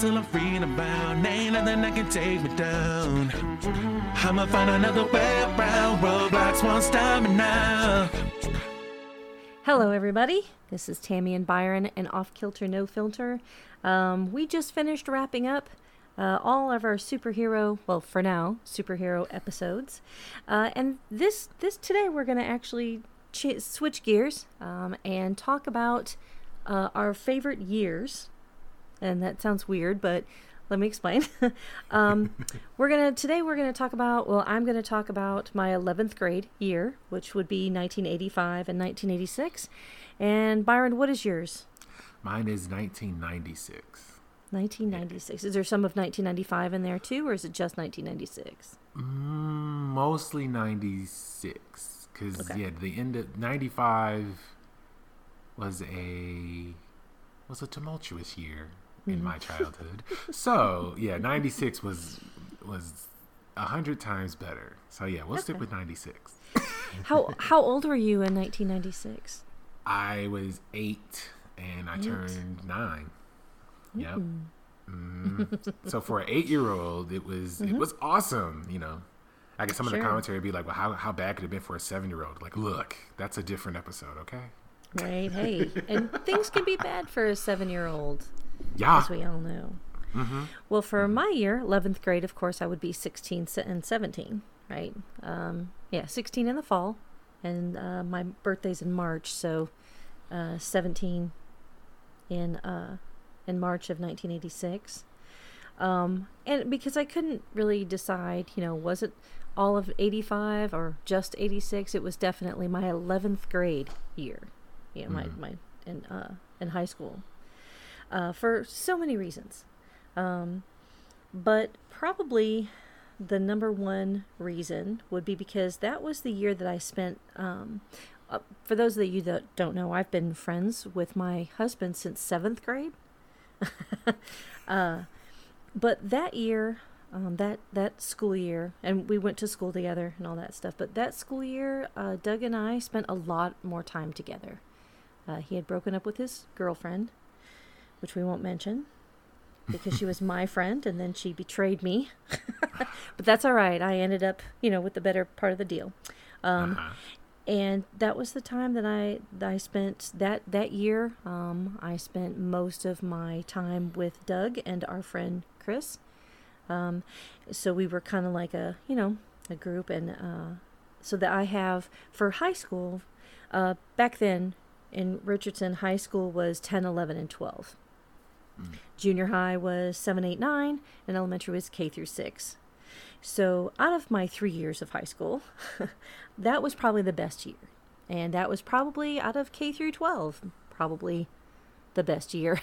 till I'm free and bound. Ain't nothing that can take me down. I'ma find another way around. Won't stop me now. Hello, everybody. This is Tami and Byron and Off Kilter No Filter. Um, we just finished wrapping up uh, all of our superhero, well, for now, superhero episodes, uh, and this this today we're going to actually ch- switch gears um, and talk about uh, our favorite years. And that sounds weird, but let me explain. um, we're gonna today we're gonna talk about well I'm gonna talk about my 11th grade year, which would be 1985 and 1986. And Byron, what is yours? Mine is 1996. 1996. Is there some of 1995 in there too, or is it just 1996? Mm, mostly 96, because Okay. yeah, the end of 95 was a was a tumultuous year in mm. my childhood. so yeah, 96 was was a hundred times better. So yeah, we'll stick with 96. How how old were you in 1996? I was eight and I Eight. turned nine. Yep. Mhm. so for an eight-year-old, it was it mm-hmm. was awesome. You know, I guess some of the commentary would be like, "Well, how how bad could it have been for a seven-year-old?" Like, look, that's a different episode, okay? Right. Hey, and things can be bad for a seven-year-old. Yeah. as we all know. Well, for my year, 11th grade, of course, I would be 16 and 17, right? Um, yeah, 16 in the fall, and uh, my birthday's in March, so uh, 17 in uh, in March of 1986. Um, and because I couldn't really decide, you know, was it all of 85 or just 86? It was definitely my 11th grade year, you know, my, my in uh, in high school uh, for so many reasons. Um, but probably the number one reason would be because that was the year that I spent. Um, uh, for those of you that don't know, I've been friends with my husband since seventh grade. uh, but that year, um, that that school year, and we went to school together and all that stuff. But that school year, uh, Doug and I spent a lot more time together. Uh, he had broken up with his girlfriend, which we won't mention because she was my friend and then she betrayed me. but that's all right. I ended up, you know, with the better part of the deal. Um, Uh-huh. and that was the time that I that I spent that that year. Um, I spent most of my time with Doug and our friend Chris. Um, so we were kind of like a you know a group, and uh, so that I have for high school. Uh, back then, in Richardson, high school was 10, 11, and 12. Junior high was 7, 8, 9, and elementary was K through 6. So, out of my three years of high school, that was probably the best year. And that was probably out of K through 12, probably the best year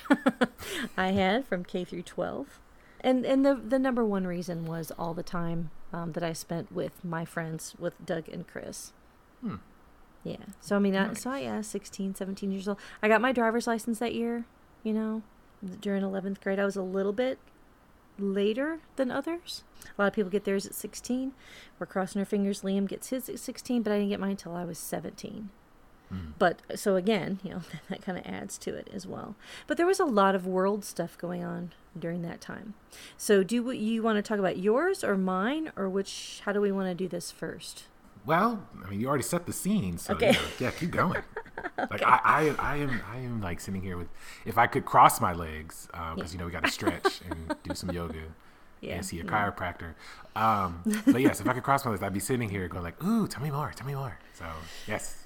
I had from K through 12. And and the the number one reason was all the time um, that I spent with my friends, with Doug and Chris. Hmm. Yeah. So I mean, I, Nice. so yeah, 16, 17 years old. I got my driver's license that year. You know, during eleventh grade, I was a little bit later than others. A lot of people get theirs at sixteen. We're crossing our fingers. Liam gets his at sixteen, but I didn't get mine until I was seventeen. Hmm. But so again, you know, that kind of adds to it as well. But there was a lot of world stuff going on during that time. So do what you want to talk about yours or mine or which? How do we want to do this first? Well, I mean, you already set the scene, so Okay. yeah, yeah, keep going. Like I, I, I am, I am like sitting here with, if I could cross my legs, because Yeah. you know we got to stretch and do some yoga Yeah, and see a yeah. chiropractor. Um, but yes, if I could cross my legs, I'd be sitting here going like, "Ooh, tell me more, tell me more." So yes,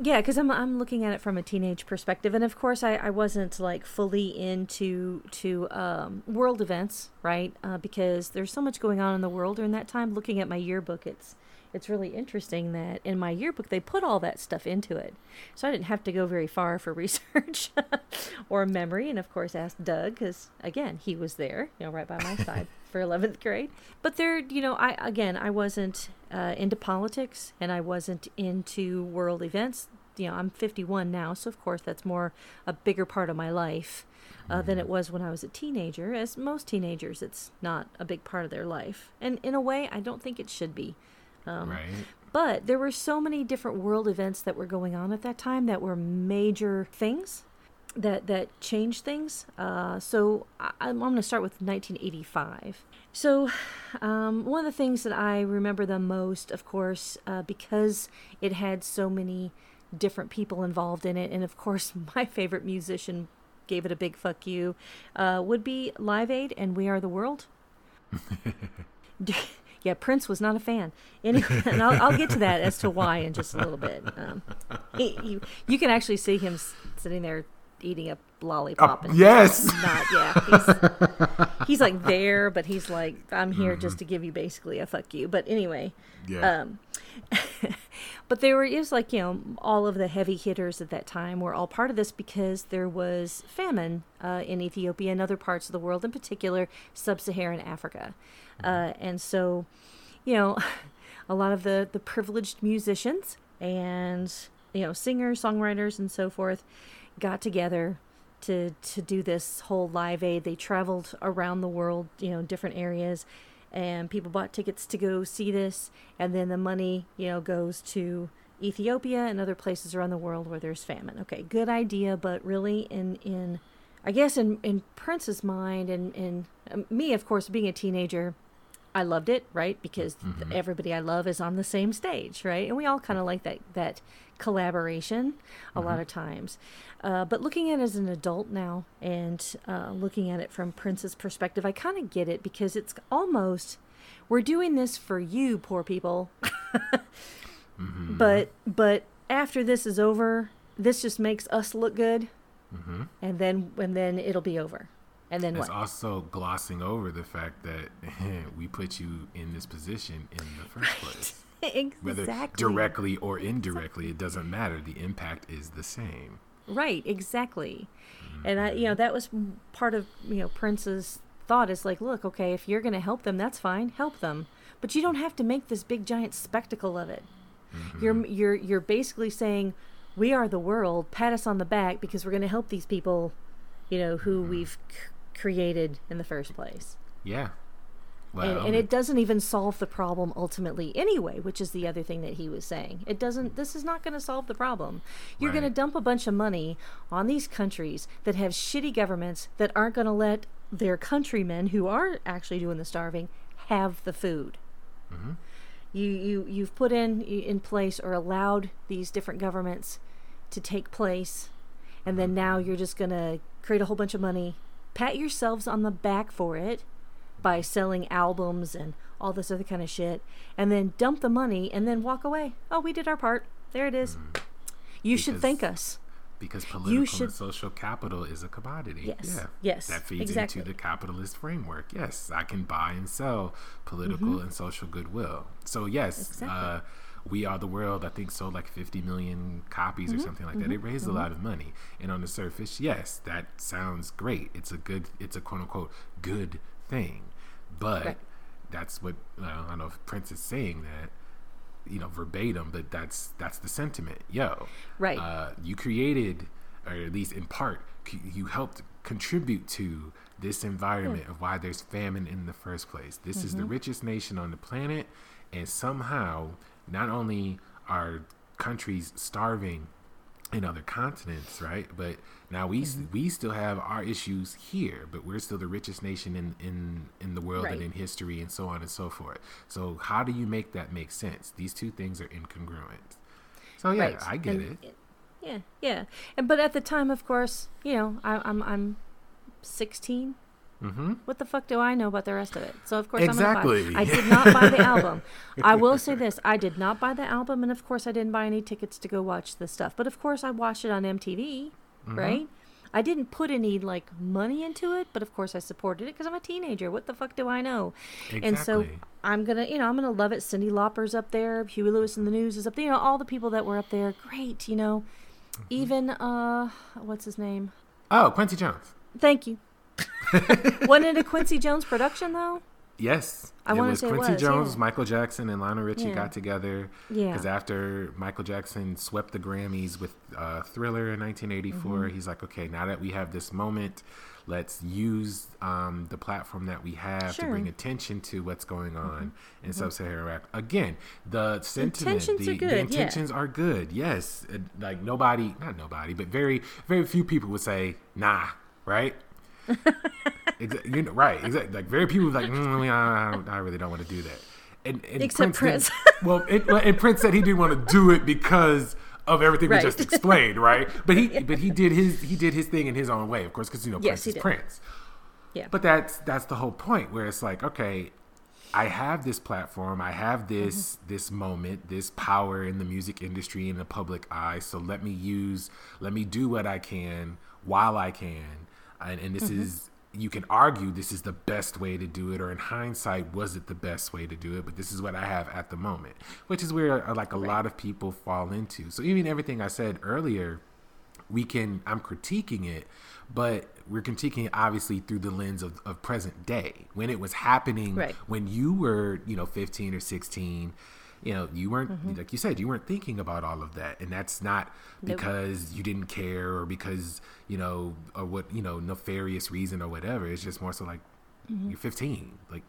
Yeah, because I'm I'm looking at it from a teenage perspective, and of course I, I wasn't like fully into to um, world events, right? Uh, because there's so much going on in the world during that time. Looking at my yearbook, it's it's really interesting that in my yearbook they put all that stuff into it, so I didn't have to go very far for research or memory, and of course ask Doug because again he was there, you know, right by my side for 11th grade. But there, you know, I again I wasn't uh, into politics and I wasn't into world events. You know, I'm 51 now, so of course that's more a bigger part of my life uh, than it was when I was a teenager. As most teenagers, it's not a big part of their life, and in a way, I don't think it should be. Um, right. But there were so many different world events that were going on at that time that were major things. that that changed things. Uh, so I, I'm going to start with 1985. So um, one of the things that I remember the most, of course, uh, because it had so many different people involved in it, and of course my favorite musician gave it a big fuck you, uh, would be Live Aid and We Are the World. yeah, Prince was not a fan. Anyway, and I'll, I'll, get to that as to why in just a little bit. Um, he, you, you can actually see him sitting there eating a lollipop. Uh, and yes. Not, yeah. He's, he's, like there, but he's like, I'm here mm-hmm. just to give you basically a fuck you. But anyway. Yeah. Um, but there is like, you know, all of the heavy hitters at that time were all part of this because there was famine uh, in Ethiopia and other parts of the world, in particular sub Saharan Africa. Mm-hmm. Uh, and so, you know, a lot of the, the privileged musicians and, you know, singers, songwriters, and so forth got together to to do this whole live aid. They traveled around the world, you know, different areas, and people bought tickets to go see this, and then the money, you know, goes to Ethiopia and other places around the world where there's famine. Okay, good idea, but really in in I guess in in Prince's mind and in um, me, of course, being a teenager, I loved it, right? Because mm-hmm. everybody I love is on the same stage, right? And we all kind of like that that collaboration a mm-hmm. lot of times. Uh, but looking at it as an adult now and uh, looking at it from Prince's perspective, I kind of get it because it's almost we're doing this for you, poor people. mm-hmm. But but after this is over, this just makes us look good, mm-hmm. and then and then it'll be over. And then it's also glossing over the fact that we put you in this position in the first right. place. exactly. Whether directly or indirectly, it doesn't matter. The impact is the same. Right, exactly. Mm-hmm. And I, you know, that was part of you know Prince's thought is like, look, okay, if you're going to help them, that's fine, help them, but you don't have to make this big giant spectacle of it. Mm-hmm. You're you're you're basically saying, we are the world. Pat us on the back because we're going to help these people, you know, who mm-hmm. we've c- created in the first place. Yeah, and, and, it doesn't even solve the problem ultimately anyway, which is the other thing that he was saying. It doesn't. This is not going to solve the problem. You're right. going to dump a bunch of money on these countries that have shitty governments that aren't going to let their countrymen who are actually doing the starving have the food. Mm-hmm. You you you've put in in place or allowed these different governments to take place, and then mm-hmm. now you're just going to create a whole bunch of money, pat yourselves on the back for it by selling albums and all this other kind of shit, and then dump the money and then walk away. Oh, we did our part. There it is. Mm. You because, should thank us. Because political should, and social capital is a commodity. Yes. Yeah. Yes. That feeds exactly. into the capitalist framework. Yes, I can buy and sell political mm-hmm. and social goodwill. So yes, exactly. uh, we Are the World, I think, sold like 50 million copies mm-hmm. or something like that. It mm-hmm. raised mm-hmm. a lot of money. And on the surface, yes, that sounds great. It's a good, it's a quote unquote good thing. But right. that's what I don't know if Prince is saying that you know verbatim, but that's that's the sentiment. Yo, right? Uh, you created, or at least in part, you helped contribute to this environment yeah. of why there's famine in the first place. This mm-hmm. is the mm-hmm. richest nation on the planet, and somehow not only are countries starving in other continents, right? But now we mm-hmm. we still have our issues here, but we're still the richest nation in in in the world right. and in history and so on and so forth. So how do you make that make sense? These two things are incongruent. So yeah, right. I get and, it. Yeah, yeah, and but at the time, of course, you know, I, I'm I'm sixteen. Mm-hmm. What the fuck do I know about the rest of it? So of course exactly. I'm gonna buy. I did not buy the album. I will say this: I did not buy the album, and of course I didn't buy any tickets to go watch the stuff. But of course I watched it on MTV mm-hmm. right? I didn't put any like money into it, but of course I supported it because I'm a teenager. What the fuck do I know? Exactly. And so I'm gonna, you know, I'm gonna love it. Cyndi Lauper's up there. Huey Lewis and the News is up there. You know, all the people that were up there, great. You know, mm-hmm. even uh, what's his name? Oh, Quincy Jones. Thank you. Wasn't it a Quincy Jones production though? Yes, I it was say it Quincy was, Jones, yeah. Michael Jackson, and Lionel Richie Yeah. got together. Yeah. Because after Michael Jackson swept the Grammys with uh, Thriller in 1984, Mm-hmm. he's like, okay, now that we have this moment, let's use um, the platform that we have to bring attention to what's going on in sub-Saharan Africa. Again, the sentiment, intentions the, are good, the yeah. intentions are good. Yes, like nobody, not nobody, but very, very few people would say, nah, right? You know, right? Exactly. Like very people like, mm, I, I really don't want to do that. And, and Except Prince. well, it, well, and Prince said he didn't want to do it because of everything Right. we just explained, right? But he, but he did his, he did his thing in his own way, of course, because you know Yes, Prince is did. Prince. Yeah. But that's that's the whole point, where it's like, okay, I have this platform, I have this Mm-hmm. this moment, this power in the music industry in the public eye. So let me use, let me do what I can while I can, and, and this Mm-hmm. is. You can argue this is the best way to do it, or in hindsight, was it the best way to do it? But this is what I have at the moment, which is where uh, like a lot of people fall into. So even everything I said earlier, we can i'm critiquing it but we're critiquing it obviously through the lens of, of present day when it was happening Right. when you were you know 15 or 16 you know you weren't Mm-hmm. like you said you weren't thinking about all of that and that's not Nope. because you didn't care or because you know or what you know nefarious reason or whatever it's just more so like you're 15 like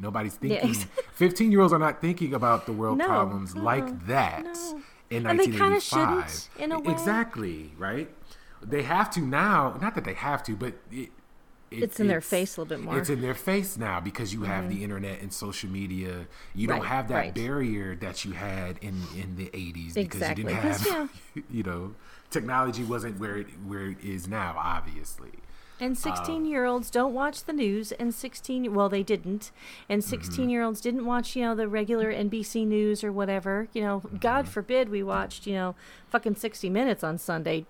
nobody's Mm-hmm. Thinking ex- 15 year olds are not thinking about the world No, problems like that no. in And they kinda 1985 shouldn't, in a way. exactly right they have to now not that they have to but it, it- It's in their face a little bit more. it's in their face now because you have the mm-hmm. internet and social media you don't have that right. barrier that you had in in the 80s because Exactly, you didn't have you know technology wasn't where it where it is now obviously And um, 16 year olds don't watch the news, and 16, well, they didn't. And mm-hmm. 16 year olds didn't watch, you know, the regular NBC news or whatever. You know, God mm-hmm. forbid we watched, you know, fucking 60 Minutes on Sunday.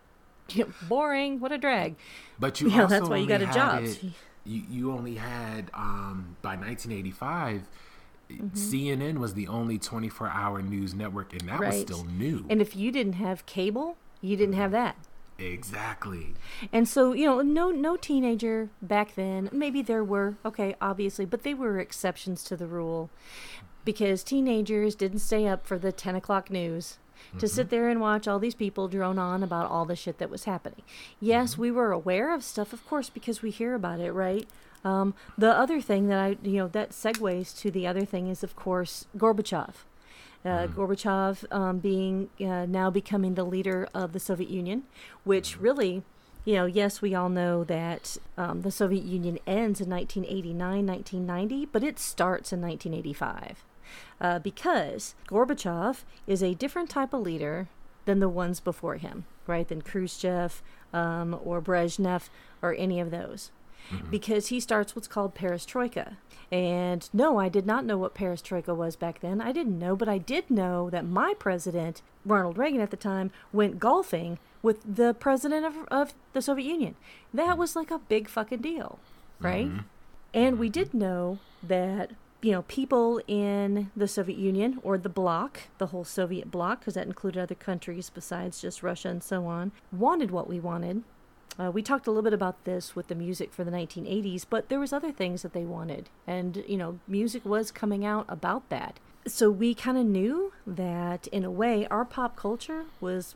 Boring. What a drag. But you know, that's why you got a job. it- you you only had um, by 1985. Mm-hmm. CNN was the only 24-hour news network, and that was still new. And if you didn't have cable, you didn't have that. exactly. And so, you know, no no teenager back then, maybe there were, okay, obviously, but they were exceptions to the rule because teenagers didn't stay up for the 10 o'clock news to sit there and watch all these people drone on about all the shit that was happening. Yes, we were aware of stuff, of course, because we hear about it, right? Um, the other thing that I, you know, that segues to the other thing is, of course, Gorbachev. Uh, Gorbachev um, being uh, now becoming the leader of the Soviet Union, which really, you know, yes, we all know that um, the Soviet Union ends in 1989, 1990, but it starts in 1985 uh, because Gorbachev is a different type of leader than the ones before him, right? Than Khrushchev um, or Brezhnev or any of those. Because he starts what's called perestroika. And no, I did not know what perestroika was back then. I didn't know, but I did know that my president, Ronald Reagan at the time, went golfing with the president of, of the Soviet Union. That was like a big fucking deal, right? And we did know that, you know, people in the Soviet Union or the bloc, the whole Soviet bloc, because that included other countries besides just Russia and so on, wanted what we wanted. Uh, we talked a little bit about this with the music for the 1980s, but there was other things that they wanted, and you know, music was coming out about that. So we kind of knew that, in a way, our pop culture was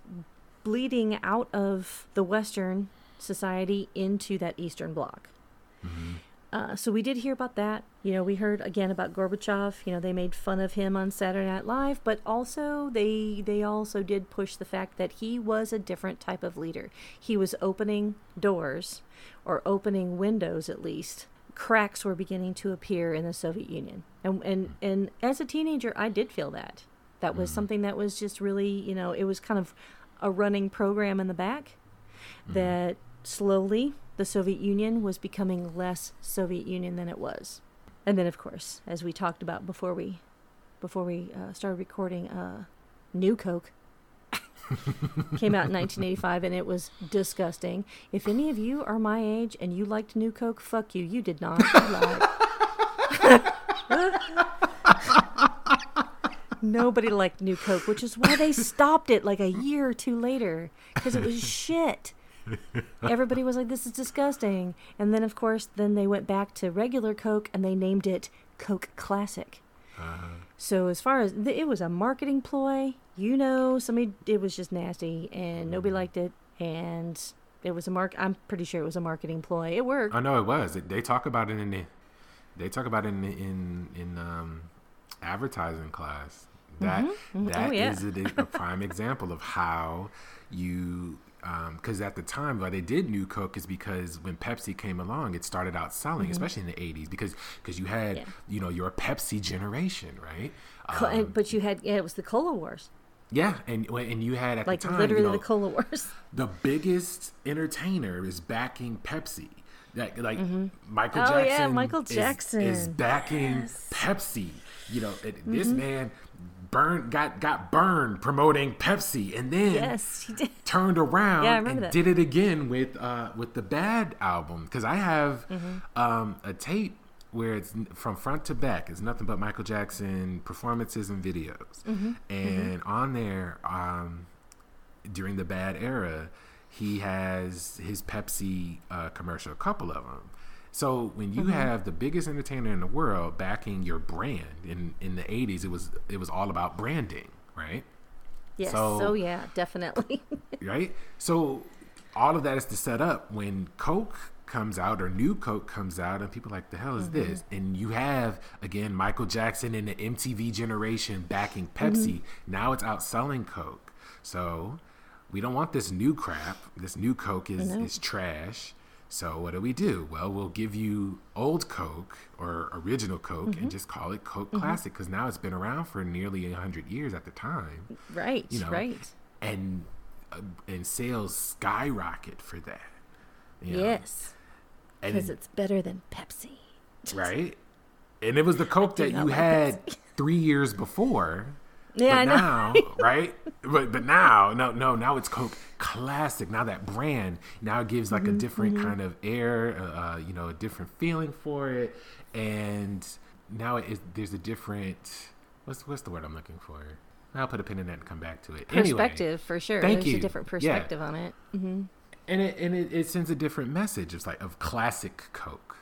bleeding out of the Western society into that Eastern Bloc. Uh, so we did hear about that. You know, we heard again about Gorbachev. You know, they made fun of him on Saturday Night Live, but also they they also did push the fact that he was a different type of leader. He was opening doors, or opening windows at least. Cracks were beginning to appear in the Soviet Union, and and and as a teenager, I did feel that. That was something that was just really, you know, it was kind of a running program in the back that slowly the Soviet Union was becoming less Soviet Union than it was. And then, of course, as we talked about before we before we uh, started recording, uh, New Coke came out in 1985, and it was disgusting. If any of you are my age and you liked New Coke, fuck you. You did not. You. Nobody liked New Coke, which is why they stopped it like a year or two later because it was shit. Everybody was like, "This is disgusting," and then, of course, then they went back to regular Coke and they named it Coke Classic. Uh-huh. So as far as th- it was a marketing ploy, you know, somebody it was just nasty and nobody Mm-hmm. liked it, and it was a mark. I'm pretty sure it was a marketing ploy. It worked. I know it was. They talk about it in the, they talk about it in in in um, advertising class. That mhm. that Oh, yeah. is a, a prime example of how you because at the time why they did new Coke is because when Pepsi came along, it started out selling, especially in the '80s, because because you had Mm-hmm. Yeah. you know your Pepsi generation, right? Um, and, but you had yeah, it was the Cola Wars, yeah, and and you had at like the time literally you know, the Cola Wars. the biggest entertainer is backing Pepsi. That like Michael Oh, Jackson. yeah, Michael is- is, backing Yes. Pepsi. You know, it, this Mm-hmm. man burned got got burned promoting Pepsi, and then yes, turned around Yeah, and that. did it again with uh with the Bad album because I have Mm-hmm. um a tape where it's from front to back. It's nothing but Michael Jackson performances and videos, Mm-hmm. and on there um during the Bad era, he has his Pepsi uh, commercial, a couple of them. So when you Mm-hmm. have the biggest entertainer in the world backing your brand in in the 80s, it was it was all about branding, right? Yes. So- So, yeah, definitely. right? So all of that is to set up when Coke comes out or new Coke comes out and people are like the hell is this? And you have again Michael Jackson and the MTV generation backing Pepsi. Now it's outselling Coke. So we don't want this new crap. This new Coke is is trash. So what do we do? Well, we'll give you old Coke or original Coke and just call it Coke Classic because now it's been around for nearly hundred years at the time right. You know, right. and uh, and sales skyrocket for that. you know? Yes. and Because it's better than Pepsi. right, and it was the Coke that you like had three years before. Yeah, but I know. now, right? But but now, no, no, now it's Coke Classic. Now that brand now it gives like Mm-hmm, a different kind of air, uh, uh, you know, a different feeling for it, and now it is, there's a different. What's what's the word I'm looking for? I'll put a pin in that and come back to it. Anyway, Perspective, for sure. thank There's you. a different Yeah. perspective on it. hmm and it and it, it sends a different message. It's like of classic Coke,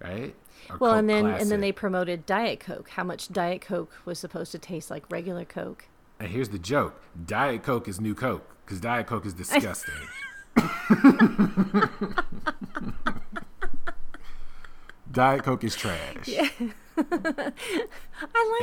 right? Well, and then and then they promoted Diet Coke. How much Diet Coke was supposed to taste like regular Coke? and here's the joke: Diet Coke is new Coke because Diet Coke is disgusting. Diet Coke is trash. Yeah. I like.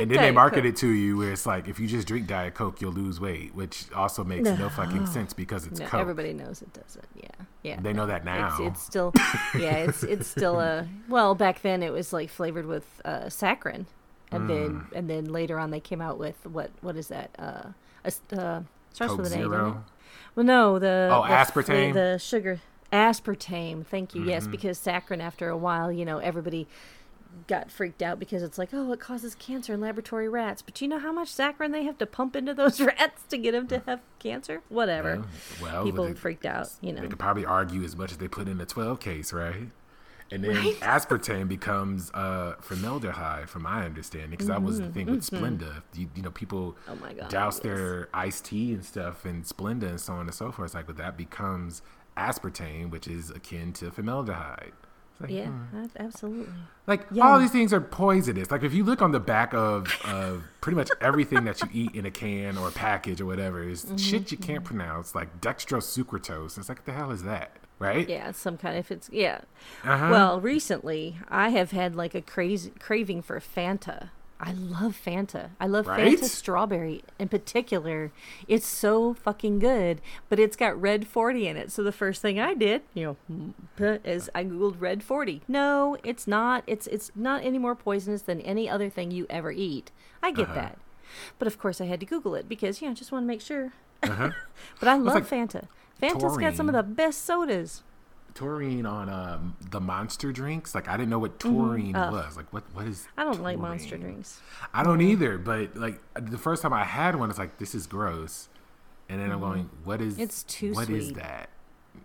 And then they Diet market Coke. it to you where it's like if you just drink Diet Coke, you'll lose weight, which also makes no, fucking sense because it's No, Coke. everybody knows it doesn't. Yeah, yeah. They know that now. It's, it's still, yeah, it's it's still a well. Back then, it was like flavored with uh, saccharin, and then Mm. and then later on they came out with what what is that? Uh, a uh starts Coke with an A? Zero. Well, no, the Oh, the aspartame? the sugar aspartame. Thank you. Mm-hmm. Yes, because saccharin. After a while, you know, everybody got freaked out because it's like, oh, it causes cancer in laboratory rats. But you know how much saccharin they have to pump into those rats to get them to have cancer? Whatever. Yeah, Well, People they- freaked out. You know. They could probably argue as much as they put in the 12 case, right? And then aspartame becomes uh, formaldehyde, from my understanding, because that was the thing with Splenda. You, you know, people Mm-hmm. Oh my God, douse yes. their iced tea and stuff and Splenda and so on and so forth. It's like, but that becomes aspartame, which is akin to formaldehyde. Like, Yeah, absolutely. Like Yeah. all these things are poisonous. Like if you look on the back of of pretty much everything that you eat in a can or a package or whatever is Mm-hmm, shit you can't pronounce, like dextrosucrose. It's like, what the hell is that? Right? Yeah, some kind of it's yeah. Uh-huh. Well, recently I have had like a crazy craving for Fanta. I love Fanta. I love Right? Fanta strawberry in particular. It's so fucking good, but it's got red 40 in it. So the first thing I did, you know, is I googled red 40. No, it's not. It's it's not any more poisonous than any other thing you ever eat. I get Uh-huh. that. But of course I had to google it because, you know, I just want to make sure. Uh-huh. But I love like Fanta. Fanta's got some of the best sodas. Taurine on um, the monster drinks. Like I didn't know what taurine was. Like what what is? Mm-hmm. I don't like monster drinks. I don't either. But like the first time I had one, it's like this is gross. And then I'm going, what is? Mm-hmm. It's too What is sweet. that?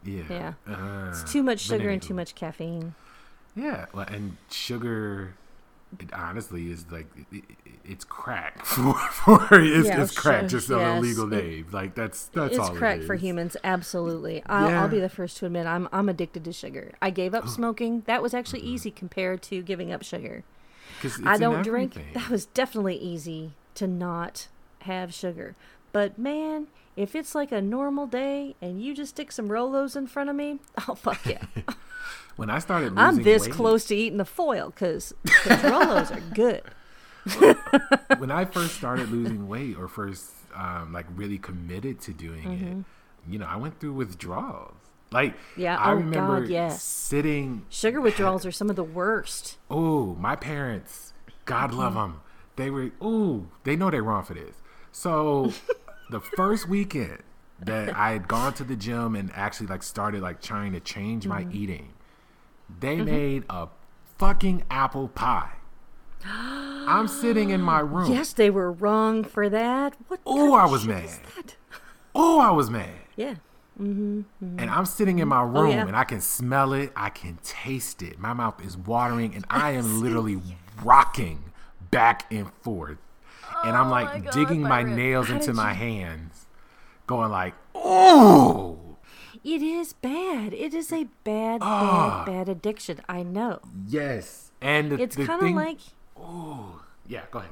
Yeah. Yeah. Uh, It's too much sugar and too much caffeine. Yeah, well, and sugar, it honestly is like it, it, it's crack for, for it's, Yeah, it's crack sure, just on a yes. legal It- name. Like that's that's all. it's all crack it for humans, absolutely. I'll, Yeah. I'll be the first to admit I'm I'm addicted to sugar. I gave up smoking. That was actually easy compared to giving up sugar. I don't drink. That was definitely easy to not have sugar. But man, if it's like a normal day and you just stick some Rolos in front of me, oh fuck yeah. When I started losing I'm this weight, close to eating the foil because Rolos are good. when I first started losing weight or first um, like really committed to doing it, you know, I went through withdrawals. Like, Mm-hmm. Yeah, I oh, God, remember yes. sitting. Sugar withdrawals are some of the worst. Oh, my parents, God Mm-hmm. love them. They were, ooh, they know they're wrong for this. So, the first weekend that I had gone to the gym and actually like started like trying to change my Mm-hmm. eating, they mm-hmm. made a fucking apple pie. I'm sitting in my room. Yes, they were wrong for that. What? Oh, I was mad. Oh, I was mad. Yeah. Mm-hmm. Mm-hmm. And I'm sitting in my oh, room Oh, yeah. and I can smell it. I can taste it. My mouth is watering and I am literally rocking back and forth. And I'm like Oh my God, digging my nails into did my you- hands, going like, oh, It is bad. It is a bad, Ah. bad, bad addiction. I know. yes. And the, It's kind of like yeah, go ahead.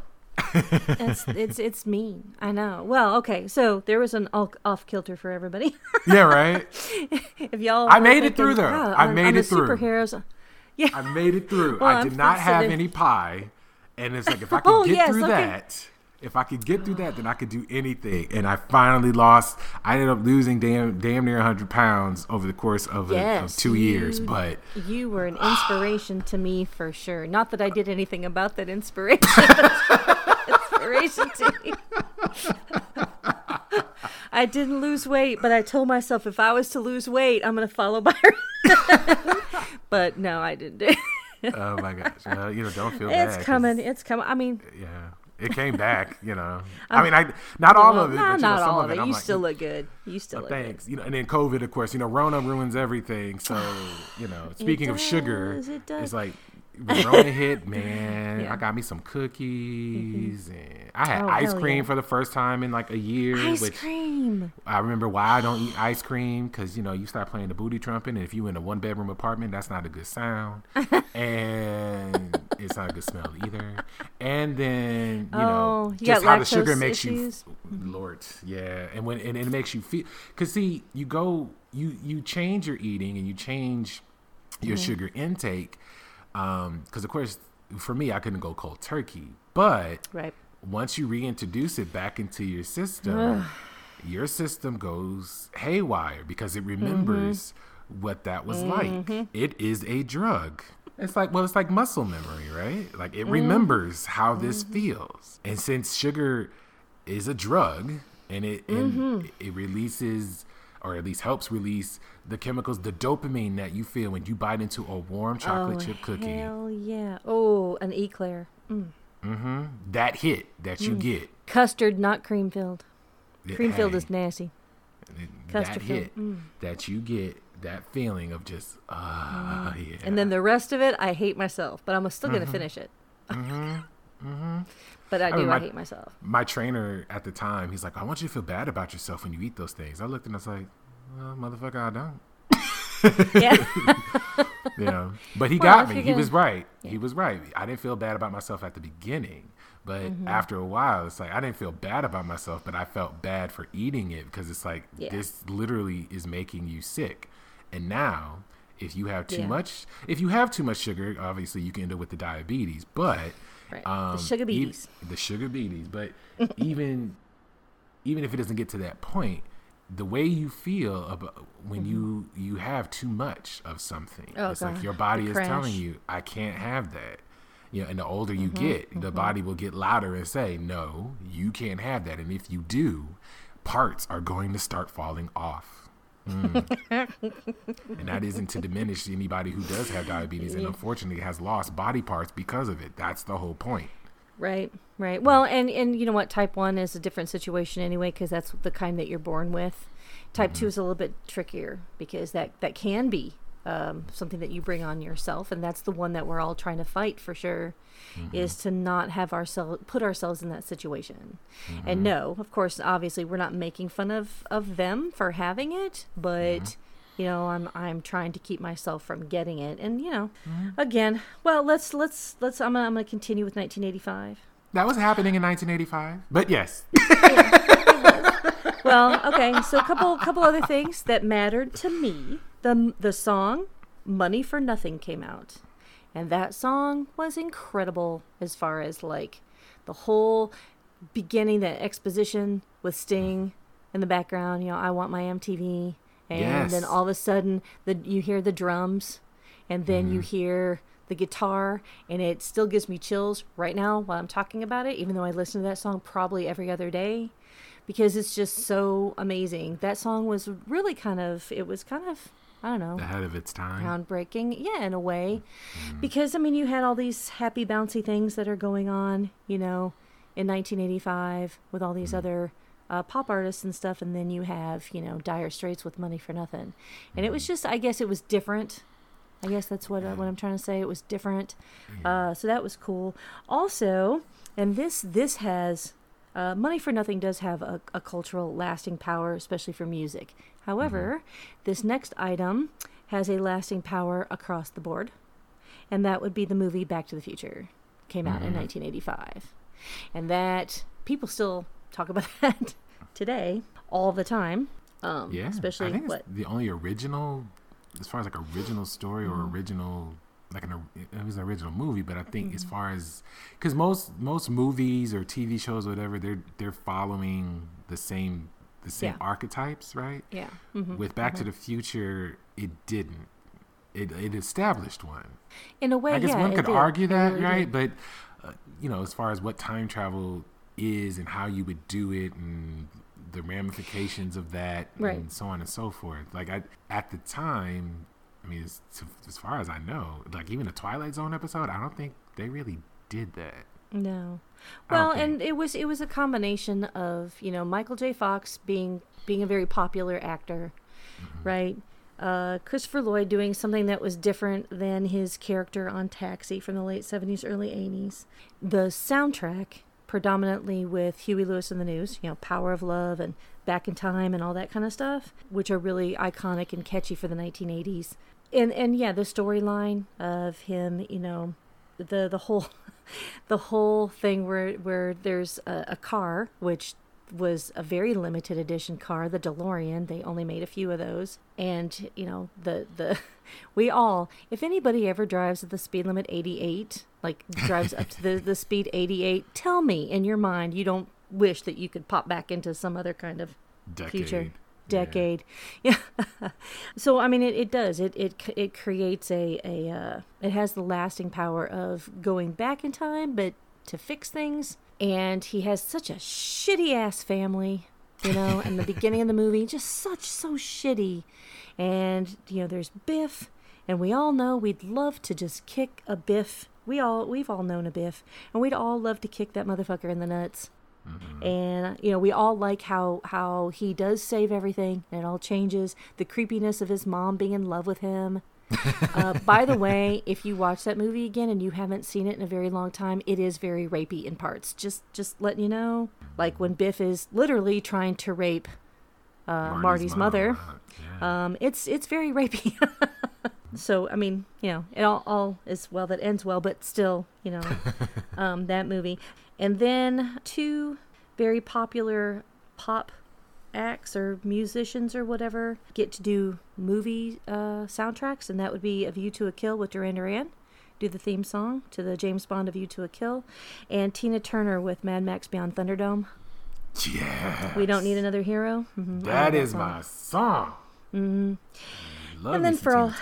it's it's it's mean. I know. Well, okay. So there was an off kilter for everybody. Yeah, right. if y'all, I made it through, thinking, though. "Ah, I I'm- made I'm it through." Superheroes. Yeah. I made it through. Well, I I'm did not have any pie. And it's like if I can Oh, get yes, through okay. that, if I could get through that, then I could do anything. And I finally lost. I ended up losing damn damn near 100 pounds over the course of, a, of Yes, two years. But You were an inspiration to me for sure. Not that I did anything about that inspiration. inspiration to me. I didn't lose weight, but I told myself if I was to lose weight, I'm going to follow Byron. but no, I didn't. do it. oh my gosh, you know, don't feel bad. It's coming. It's coming. I mean, Yeah, it came back. You know, I mean, I not all well, of it, nah, but know, not some all of it. You like, still look good. You still Oh, look good. thanks. You know, and then COVID, of course. You know, Rona ruins everything. So, you know, speaking of sugar, it does. it's like Rona hit, man. Yeah. I got me some cookies, and I had Oh, ice cream yeah. for the first time in like a year. Ice cream. I remember why I don't eat ice cream because you know you start playing the booty trumpet, and if you in a one bedroom apartment, that's not a good sound, and it's not a good smell either. And then you know Oh, you just how the sugar makes issues? you, Lord, yeah, and when and it makes you feel because see you go you you change your eating and you change your Mm-hmm. sugar intake Um, because of course for me I couldn't go cold turkey, but Right. once you reintroduce it back into your system, your system goes haywire because it mm-hmm. remembers what that was like. Mm-hmm. It is a drug. It's like well, it's like muscle memory, right? Like it mm-hmm. remembers how this feels. And since sugar is a drug and it and it releases or at least helps release the chemicals, the dopamine that you feel when you bite into a warm chocolate oh, chip cookie. Hell yeah. Oh, an eclair. Mm. Hmm. That hit that you get. Custard, not cream filled. Cream filled hey, is nasty. that hit filled, that you get that feeling of just ah yeah And then the rest of it, I hate myself, but I'm still gonna finish it. Mm hmm. But I do. mean, I, hate myself. my trainer at the time he's like i want you to feel bad about yourself when you eat those things i looked and i was like well motherfucker i don't. Yeah. you know but he Well, got me. He was right. He was right. I didn't feel bad about myself at the beginning. But Mm-hmm. after a while it's like i didn't feel bad about myself but i felt bad for eating it because it's like Yeah. this literally is making you sick. And now if you have too Yeah. much if you have too much sugar obviously you can end up with the diabetes. But Right. um, the sugar e- the sugar beaties but even even if it doesn't get to that point the way you feel about when you you have too much of something. Mm-hmm. Oh, it's like your body The is telling you i can't have that. You know and the older you Mm-hmm, get the body will get louder and say no you can't have that. And if you do parts are going to start falling off. Mm. and that isn't to diminish anybody who does have diabetes and unfortunately has lost body parts because of it. That's the whole point Right. Right. Well, and and you know what? Type one is a different situation anyway, because that's the kind that you're born with. Type Mm-hmm. two is a little bit trickier because that that can be um, something that you bring on yourself, and that's the one that we're all trying to fight for sure. Mm-hmm. Is to not have ourselves put ourselves in that situation, Mm-hmm. and no, of course, obviously, we're not making fun of of them for having it, but Mm-hmm. You know, I'm I'm trying to keep myself from getting it. And you know, again, well, let's let's let's I'm gonna, I'm gonna continue with 1985. That was happening in 1985. But yes. well, okay. So a couple couple other things that mattered to me. The the song "Money for Nothing" came out, and that song was incredible as far as like the whole beginning, the exposition with Sting mm. in the background. You know, I want my MTV, and then all of a sudden, the you hear the drums, and then you mm-hmm. hear the guitar, and it still gives me chills right now while I'm talking about it, even though I listen to that song probably every other day because it's just so amazing. That song was really kind of it was kind of I don't know Ahead of its time. groundbreaking, yeah, in a way, mm-hmm. because I mean you had all these happy bouncy things that are going on, you know, in 1985 with all these mm-hmm. other uh, pop artists and stuff, and then you have you know Dire Straits with Money for Nothing, and it was just I guess it was different. I guess that's what uh, what I'm trying to say. It was different, uh, so that was cool. Also, and this this has uh, Money for Nothing does have a, a cultural lasting power, especially for music. However, this next item has a lasting power across the board, and that would be the movie Back to the Future. Came out in 1985, and that people still talk about that today all the time. Um, Yeah. especially I think what it's the only original, as far as like original story or Mm-hmm. original, like an, it was an original movie, but I think Mm-hmm. as far as, because most, most movies or TV shows, or whatever, they're, they're following the same, the same Yeah. archetypes, right? yeah. mhm. With Back to the Future, it didn't. It, it established one. In a way, I guess yeah, one could argue that, really right? did. But uh, you know, as far as what time travel is and how you would do it and the ramifications of that Right. and so on and so forth. Like I, at the time, I mean, as, to, as far as I know, like even the Twilight Zone episode, I don't think they really did that. No. Well, think- and it was it was a combination of you know Michael J. Fox being being a very popular actor, Mm-hmm. right? Uh, Christopher Lloyd doing something that was different than his character on Taxi from the late seventies, early eighties. The soundtrack predominantly with Huey Lewis and the News, you know, Power of Love and Back in Time and all that kind of stuff, which are really iconic and catchy for the nineteen eighties. And and yeah, the storyline of him, you know, the the whole the whole thing where where there's a, a car which was a very limited edition car the DeLorean they only made a few of those and you know the the we all if anybody ever drives at the speed limit 88 like drives up to the, the speed 88 tell me in your mind you don't wish that you could pop back into some other kind of Decade. future. Decade. Yeah, so i mean it, it does. It, it it creates a a uh, it has the lasting power of going back in time but to fix things. And he has such a shitty ass family you know in the beginning of the movie just such so shitty. And you know there's biff and we all know we'd love to just kick a biff. We all we've all known a biff and we'd all love to kick that motherfucker in the nuts. Mm-hmm. And you know we all like how how he does save everything and it all changes. The creepiness of his mom being in love with him uh, by the way if you watch that movie again and you haven't seen it in a very long time it is very rapey in parts just just letting you know like when biff is literally trying to rape uh, marty's, mother uh, yeah. um, it's it's very rapey. so I mean, you know, it all, all is well that ends well, but still, you know, um, that movie. And then two very popular pop acts or musicians or whatever get to do movie uh, soundtracks, and that would be "A View to a Kill" with Duran Duran. Do the theme song to the James Bond "A View to a Kill," and Tina Turner with Mad Max Beyond Thunderdome. yeah. We don't need another hero. Mhm, I That song. my song. Mm-hmm. Love And then for all-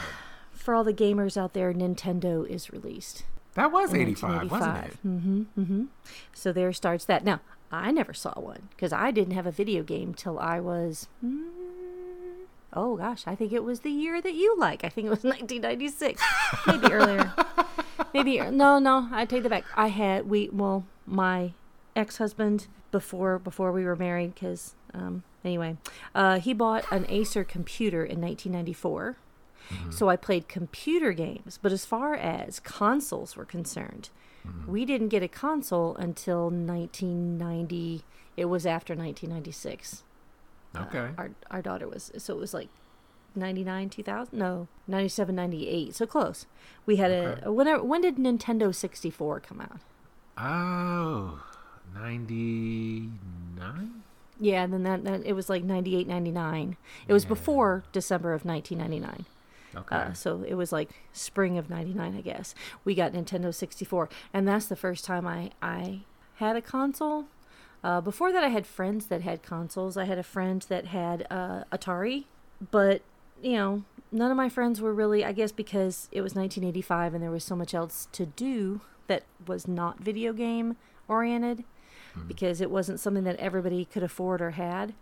For all the gamers out there, Nintendo is released. That was 85, wasn't it? Mm-hmm, mm-hmm. So there starts that. Now, I never saw one because I didn't have a video game till I was. Mm, oh gosh, I think it was the year that you like. I think it was 1996, maybe earlier. Maybe no, no. I take that back. I had we well, my ex-husband before before we were married because um, anyway, uh, he bought an Acer computer in 1994. Mm-hmm. So I played computer games, but as far as consoles were concerned, mm-hmm. we didn't get a console until 1990. It was after 1996. Okay. Our our daughter was so it was like 99 2000 no 97 98 so close we had Okay. a whenever when did nintendo 64 come out Oh, 99? yeah and then that, that it was like 98 99 it was before december of 1999 Okay. Uh, so it was like spring of 99 i guess. We got nintendo 64 and that's the first time i i had a console. Uh, before that i had friends that had consoles. I had a friend that had uh, atari but you know none of my friends were really i guess because it was 1985 and there was so much else to do that was not video game oriented because it wasn't something that everybody could afford or had.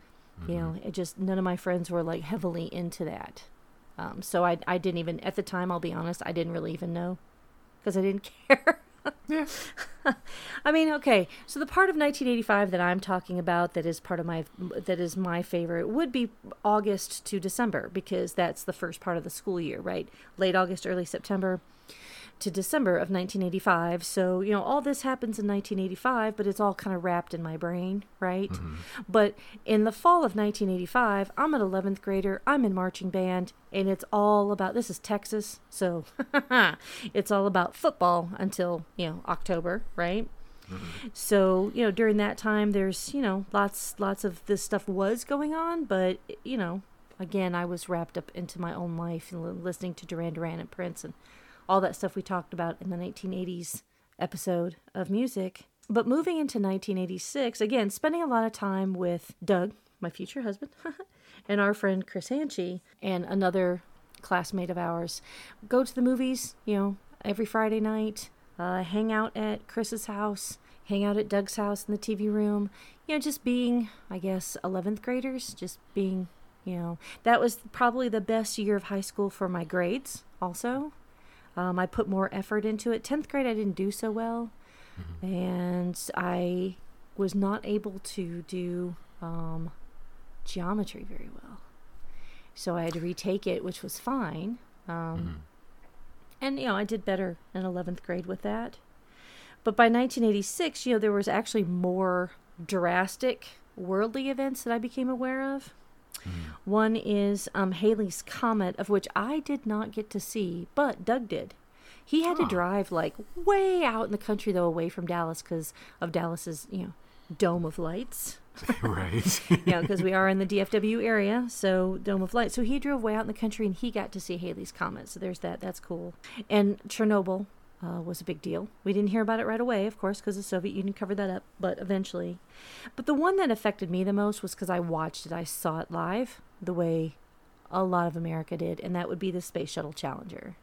You know it just none of my friends were like heavily into that um, so I, I didn't even at the time i'll be honest i didn't really even know because i didn't care yeah. I mean, okay. So the part of 1985 that I'm talking about that is part of my that is my favorite would be August to December because that's the first part of the school year, right? Late August, early September to December of 1985. So, you know, all this happens in 1985, but it's all kind of wrapped in my brain, right? Mm-hmm. But in the fall of 1985, I'm an 11th grader, I'm in marching band, and it's all about this is Texas, so it's all about football until, you know, October, right? Mm-hmm. So, you know, during that time there's, you know, lots lots of this stuff was going on, but you know, again, I was wrapped up into my own life and listening to Duran Duran and Prince and all that stuff we talked about in the 1980s episode of music. But moving into 1986, again, spending a lot of time with Doug, my future husband, and our friend Chris Hanchey, and another classmate of ours, go to the movies, you know, every Friday night, uh, hang out at Chris's house, hang out at Doug's house in the TV room, you know, just being, I guess, 11th graders, just being, you know, that was probably the best year of high school for my grades, also. Um, I put more effort into it. 10th grade, I didn't do so well. And I was not able to do um, geometry very well. So I had to retake it, which was fine. Um, And, you know, I did better in 11th grade with that. But by 1986, you know, there was actually more drastic worldly events that I became aware of. One is um, Halley's Comet, of which I did not get to see, but Doug did. He had to Oh. drive like way out in the country, though, away from Dallas because of Dallas's, you know, dome of lights. right. yeah, because we are in the DFW area, so Dome of Light. So he drove way out in the country and he got to see Halley's Comet. So there's that. That's cool. And Chernobyl uh, was a big deal. We didn't hear about it right away, of course, because the Soviet Union covered that up, but eventually. But the one that affected me the most was because I watched it. I saw it live the way a lot of America did, and that would be the Space Shuttle Challenger.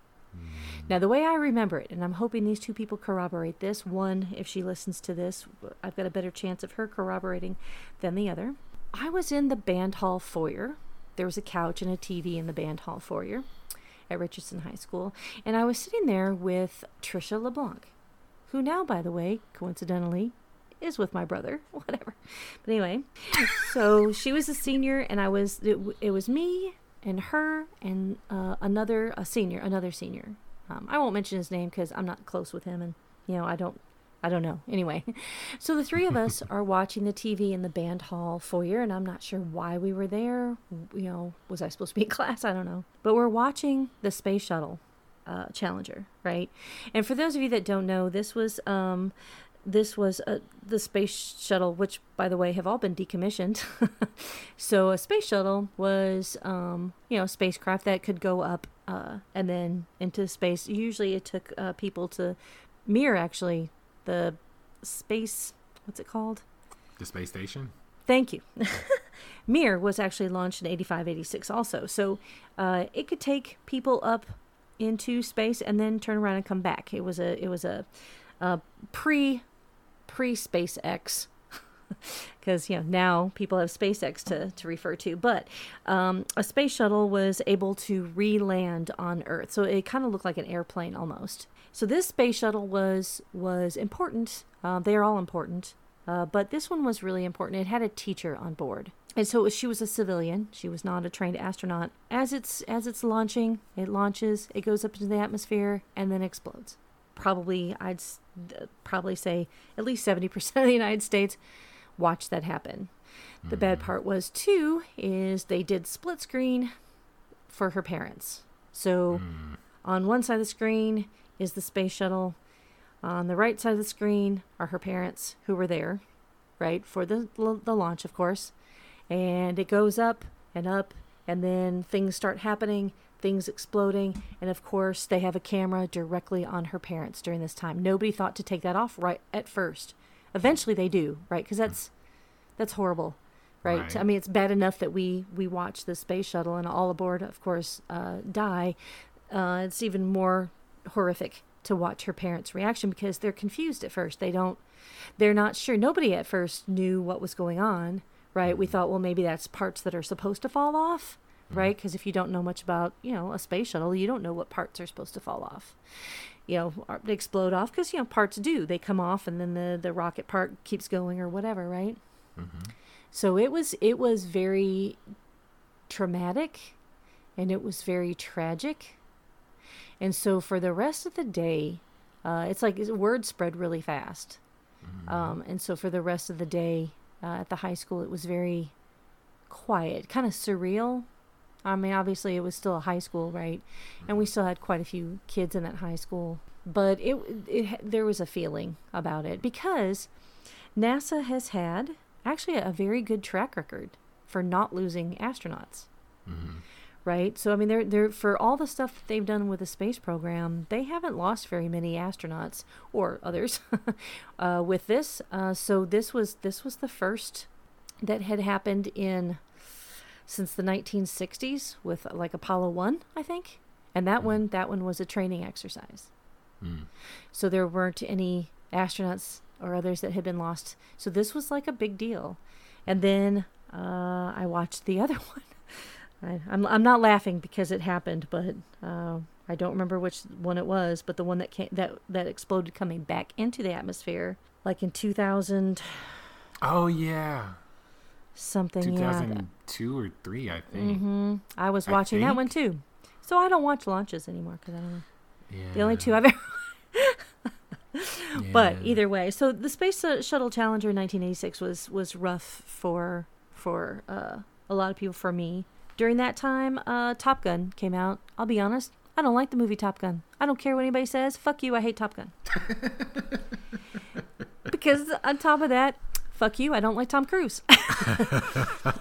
Now, the way I remember it, and I'm hoping these two people corroborate this. One, if she listens to this, I've got a better chance of her corroborating than the other. I was in the band hall foyer. There was a couch and a TV in the band hall foyer at Richardson High School, and I was sitting there with Trisha LeBlanc, who now, by the way, coincidentally, is with my brother. Whatever. But anyway, so she was a senior, and I was. It, it was me and her and uh, another a senior, another senior. Um, I won't mention his name because I'm not close with him, and you know I don't. I don't know. Anyway, so the three of us are watching the TV in the band hall foyer, and I'm not sure why we were there. You know, was I supposed to be in class? I don't know. But we're watching the space shuttle uh, Challenger, right? And for those of you that don't know, this was um, this was uh, the space shuttle, which, by the way, have all been decommissioned. so a space shuttle was, um, you know, a spacecraft that could go up uh, and then into space. Usually, it took uh, people to mirror actually the space. What's it called? the space station. Thank you. Mir was actually launched in 85, 86 also. So uh, it could take people up into space and then turn around and come back. It was a it was a, a pre pre SpaceX because you know now people have SpaceX to, to refer to, but um, a space shuttle was able to re-land on Earth, so it kind of looked like an airplane almost. So this space shuttle was was important. Uh, they are all important, uh, but this one was really important. It had a teacher on board, and so it was, she was a civilian. She was not a trained astronaut. As it's as it's launching, it launches, it goes up into the atmosphere, and then explodes. Probably, I'd s- probably say at least seventy percent of the United States watched that happen. The bad part was too is they did split screen for her parents. So on one side of the screen is the space shuttle. On the right side of the screen are her parents who were there, right, for the the launch, of course. And it goes up and up and then things start happening, things exploding, and of course they have a camera directly on her parents during this time. Nobody thought to take that off right at first. Eventually they do, right? Cuz that's that's horrible. Right? Right. I mean, it's bad enough that we we watch the space shuttle and all aboard, of course, uh, die. Uh, it's even more horrific to watch her parents' reaction because they're confused at first. They don't, they're not sure. Nobody at first knew what was going on, right? We mm-hmm. thought, well, maybe that's parts that are supposed to fall off, mm-hmm. right? Because if you don't know much about, you know, a space shuttle, you don't know what parts are supposed to fall off. You know, they explode off because you know parts do. They come off, and then the the rocket part keeps going or whatever, right? Mm-hmm. So it was it was very traumatic and it was very tragic. And so for the rest of the day, uh, it's like word spread really fast. Um, and so for the rest of the day uh, at the high school, it was very quiet, kind of surreal. I mean, obviously, it was still a high school, right? And we still had quite a few kids in that high school. But it, it there was a feeling about it because NASA has had actually a very good track record for not losing astronauts. Right? So I mean they're they're for all the stuff that they've done with the space program, they haven't lost very many astronauts or others uh, with this. Uh, so this was this was the first that had happened in since the 1960s with like Apollo 1, I think. And that one that one was a training exercise. So there weren't any astronauts or others that had been lost. So this was like a big deal. And then uh, I watched the other one. I, I'm I'm not laughing because it happened, but uh, I don't remember which one it was. But the one that came that that exploded coming back into the atmosphere, like in 2000 Oh yeah, something. 2002 Yeah, or three, I think. hmm I was I watching that one too. So I don't watch launches anymore because I don't know. Yeah. The only two I've ever. yeah. But either way, so the Space Shuttle Challenger in 1986 was was rough for for uh, a lot of people. For me, during that time, uh, Top Gun came out. I'll be honest, I don't like the movie Top Gun. I don't care what anybody says. Fuck you. I hate Top Gun. because on top of that, fuck you. I don't like Tom Cruise.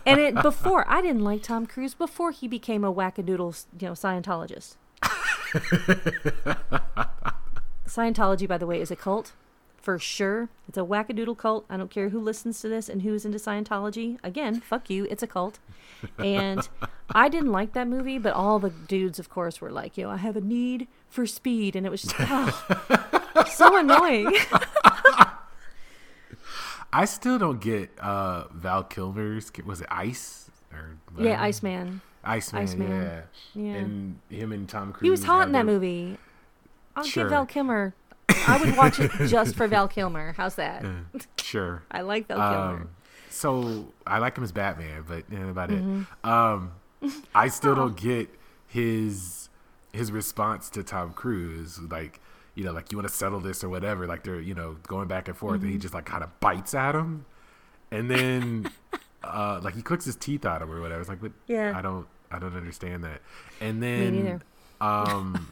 and it before I didn't like Tom Cruise before he became a wackadoodle, you know, Scientologist. Scientology, by the way, is a cult for sure. It's a wackadoodle cult. I don't care who listens to this and who's into Scientology. Again, fuck you. It's a cult. And I didn't like that movie, but all the dudes, of course, were like, you know, I have a need for speed. And it was just, oh, so annoying. I still don't get uh, Val Kilmer's. Was it Ice or yeah. Iceman. Iceman, Iceman. yeah. Yeah. And him and Tom Cruise. He was hot in that movie. I'll Sure. give Val Kilmer. I would watch it just for Val Kilmer. How's that? Sure. I like Val Kilmer. Um, so I like him as Batman, but yeah, about Mm-hmm. it. Um, I still don't get his his response to Tom Cruise, like you know, like you want to settle this or whatever. Like they're you know going back and forth, Mm-hmm. and he just like kind of bites at him, and then uh, like he clicks his teeth at him or whatever. It's like, but Yeah. I don't I don't understand that. And then neither. um,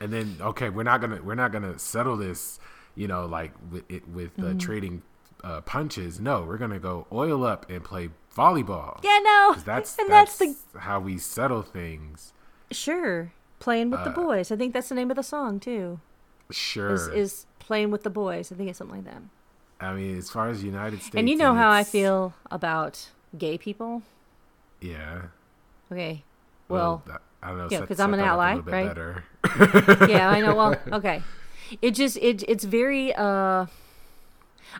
and then okay, we're not gonna we're not gonna settle this, you know, like with it with Mm-hmm. uh, trading uh, punches. No, we're gonna go oil up and play volleyball. Yeah, no, that's and that's, that's, how we settle things. sure playing with the Uh, boys. I think that's the name of the song too. Sure. Is is playing with the boys. I think it's something like that. I mean, as far as United States, and you know how I feel about gay people. Yeah. Okay. Well, that- I don't know. yeah, 'cause I'm an ally, right? better. yeah, I know. Well, okay. It just it it's very uh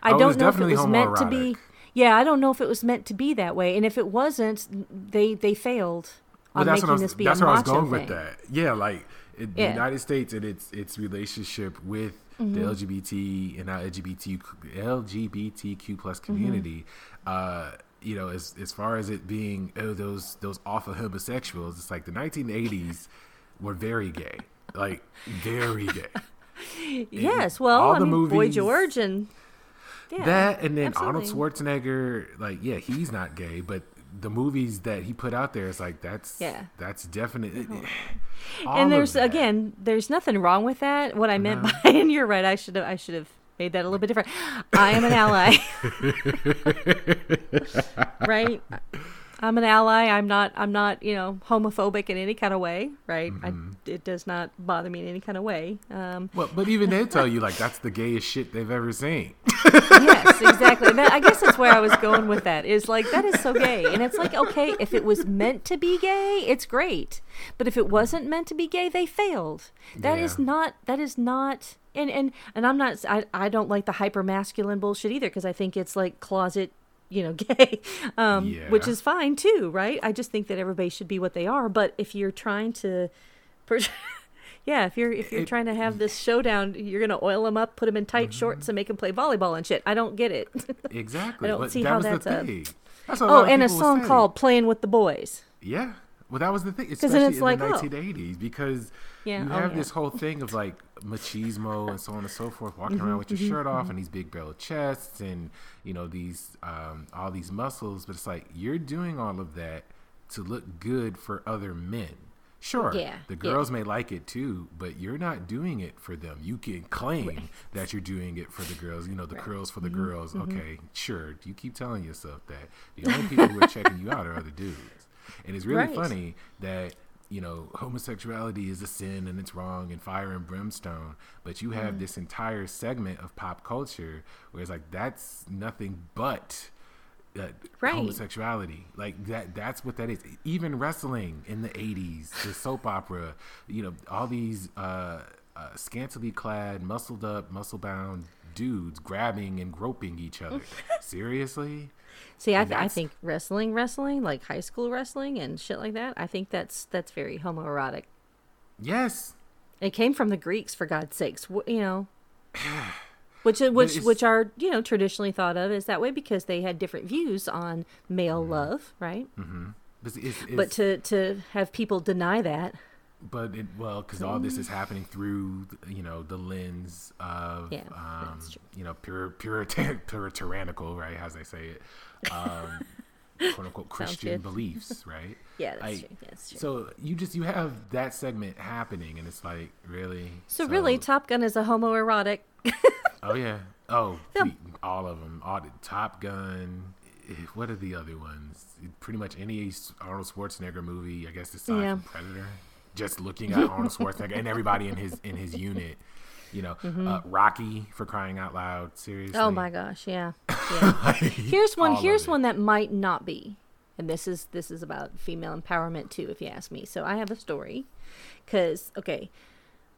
I Oh, don't know if it was meant to be. Yeah, I don't know if it was meant to be that way. And if it wasn't, they they failed Well, on that's making was, this be that's a where I was going thing. with that. Yeah, like it, the United States and its its relationship with Mm-hmm. the LGBT and now LGBT LGBTQ plus Mm-hmm. community. Uh, you know, as as far as it being oh those those awful homosexuals, it's like the 1980s were very gay, like very gay. Yes, well, all I the mean, Boy George and yeah, that and then absolutely. Arnold Schwarzenegger, like yeah, he's not gay, but the movies that he put out there is like that's Yeah. that's definitely and there's again, there's nothing wrong with that. What I meant Uh-huh. by, and you're right, I should have, I should have made that a little bit different. I am an ally, right? I'm an ally. I'm not. I'm not. You know, homophobic in any kind of way, right? Mm-hmm. I, it does not bother me in any kind of way. Um, well, but even they tell you like that's the gayest shit they've ever seen. yes, exactly. That, I guess that's where I was going with that. Is like that is so gay, and it's like okay, if it was meant to be gay, it's great. But if it wasn't meant to be gay, they failed. That is Yeah. not. That is not. And and and I'm not. I I don't like the hyper masculine bullshit either because I think it's like closet. You know, gay, um, which is fine too, right? I just think that everybody should be what they are. But if you're trying to, per- yeah, if you're if you're It- trying to have this showdown, you're gonna oil them up, put them in tight Mm-hmm. shorts, and make them play volleyball and shit. I don't get it. Exactly. I don't but see that how that's a- That's oh, and a song called "Playing with the Boys." Yeah. Well, that was the thing, especially it's in like, the oh. 1980s, because Yeah, you oh, have yeah. this whole thing of like machismo and so on and so forth, walking Mm-hmm, around with your shirt off and these big barrel chests and you know these um, all these muscles, but it's like you're doing all of that to look good for other men. Sure, Yeah, the yeah. girls may like it too, but you're not doing it for them. You can claim that you're doing it for the girls. You know, the girls for the Mm-hmm, girls. Okay, sure. You keep telling yourself that. The only people who are checking you out are other dudes. And it's really Right. funny that, you know, homosexuality is a sin and it's wrong and fire and brimstone. But you have this entire segment of pop culture where it's like, that's nothing but. Uh, Right. homosexuality like that that's what that is even wrestling in the 80s the soap opera you know all these uh, uh scantily clad muscled up muscle bound dudes grabbing and groping each other seriously See, I, th- I think wrestling, wrestling, like high school wrestling and shit like that. I think that's that's very homoerotic. yes It came from the Greeks, for God's sakes. You know, which which which are you know traditionally thought of as that way because they had different views on male Mm-hmm. love, right? but it's, it's, But to to have people deny that, but it, well because all this is happening through you know the lens of Yeah, um you know pure pure pure tyrannical right as they say it um quote unquote christian beliefs right yeah, that's Like, true. That's true. So you just you have that segment happening, and it's like really. So, really, Top Gun is a homoerotic. oh yeah. Oh, Yeah. we- all of them. All the Top Gun. eh, What are the other ones? Pretty much any Arnold Schwarzenegger movie, I guess, aside Yeah. from Predator. Just looking at Arnold Schwarzenegger and everybody in his in his unit. You know, uh, Rocky for crying out loud. Seriously. Mm-hmm. Oh my gosh, yeah. yeah. here's one. Here's one that might not be, and this is this is about female empowerment too, if you ask me. So I have a story, because okay,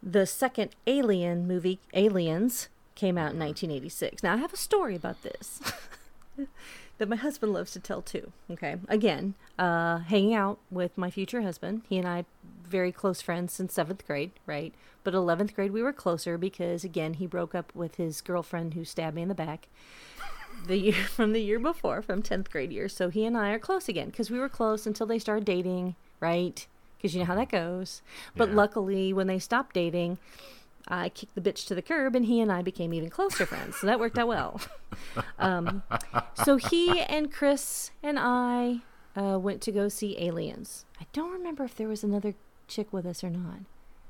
the second Alien movie, Aliens, came out in 1986. Now I have a story about this. That my husband loves to tell too. Okay. Again, uh, hanging out with my future husband. He and I, very close friends since seventh grade, right? But 11th grade, we were closer because, again, he broke up with his girlfriend who stabbed me in the back the year from the year before, from 10th grade year. So he and I are close again because we were close until they started dating, right? Because you know how that goes. But Yeah. luckily, when they stopped dating, I kicked the bitch to the curb and he and I became even closer friends. So that worked out well. Um, so he and Chris and I uh, went to go see Aliens. I don't remember if there was another chick with us or not.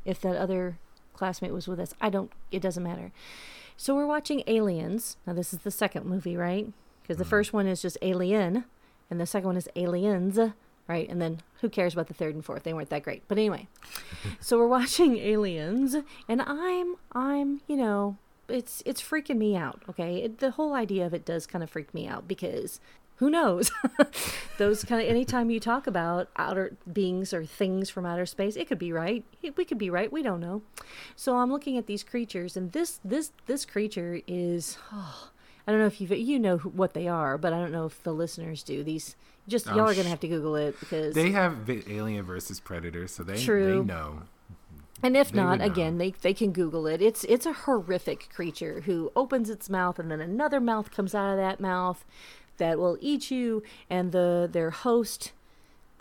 If that other classmate was with us, I don't. It doesn't matter. So we're watching Aliens. Now this is the second movie, right? Because the mm-hmm. first one is just Alien, and the second one is Aliens, right? And then who cares about the third and fourth? They weren't that great. But anyway, so we're watching Aliens, and I'm I'm you know it's it's freaking me out. Okay, it, the whole idea of it does kind of freak me out because who knows? Those kind of anytime you talk about outer beings or things from outer space it could be right. We could be right. We don't know. So i'm looking at these creatures and this this this creature is oh, i don't know if you you know who, what they are but i don't know if the listeners do. These just Oh, y'all are gonna have to google it because They have Alien versus Predator, so they True. they know. And if They not, again, they they can Google it. It's it's a horrific creature who opens its mouth and then another mouth comes out of that mouth that will eat you, and the their host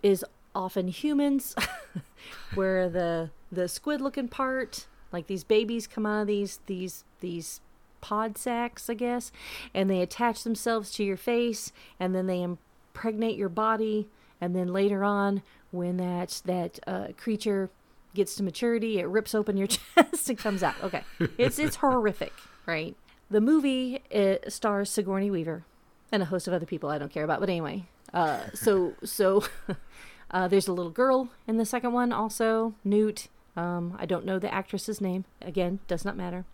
is often humans, where the the squid looking part, like these babies come out of these these these pod sacks, I guess, and they attach themselves to your face, and then they pregnate your body, and then later on, when that that uh, creature gets to maturity, it rips open your chest and comes out. Okay, it's it's horrific, right? The movie it stars Sigourney Weaver and a host of other people I don't care about, but anyway. Uh, so so uh, there's a little girl in the second one also, Newt. Um, I don't know the actress's name. Again, does not matter.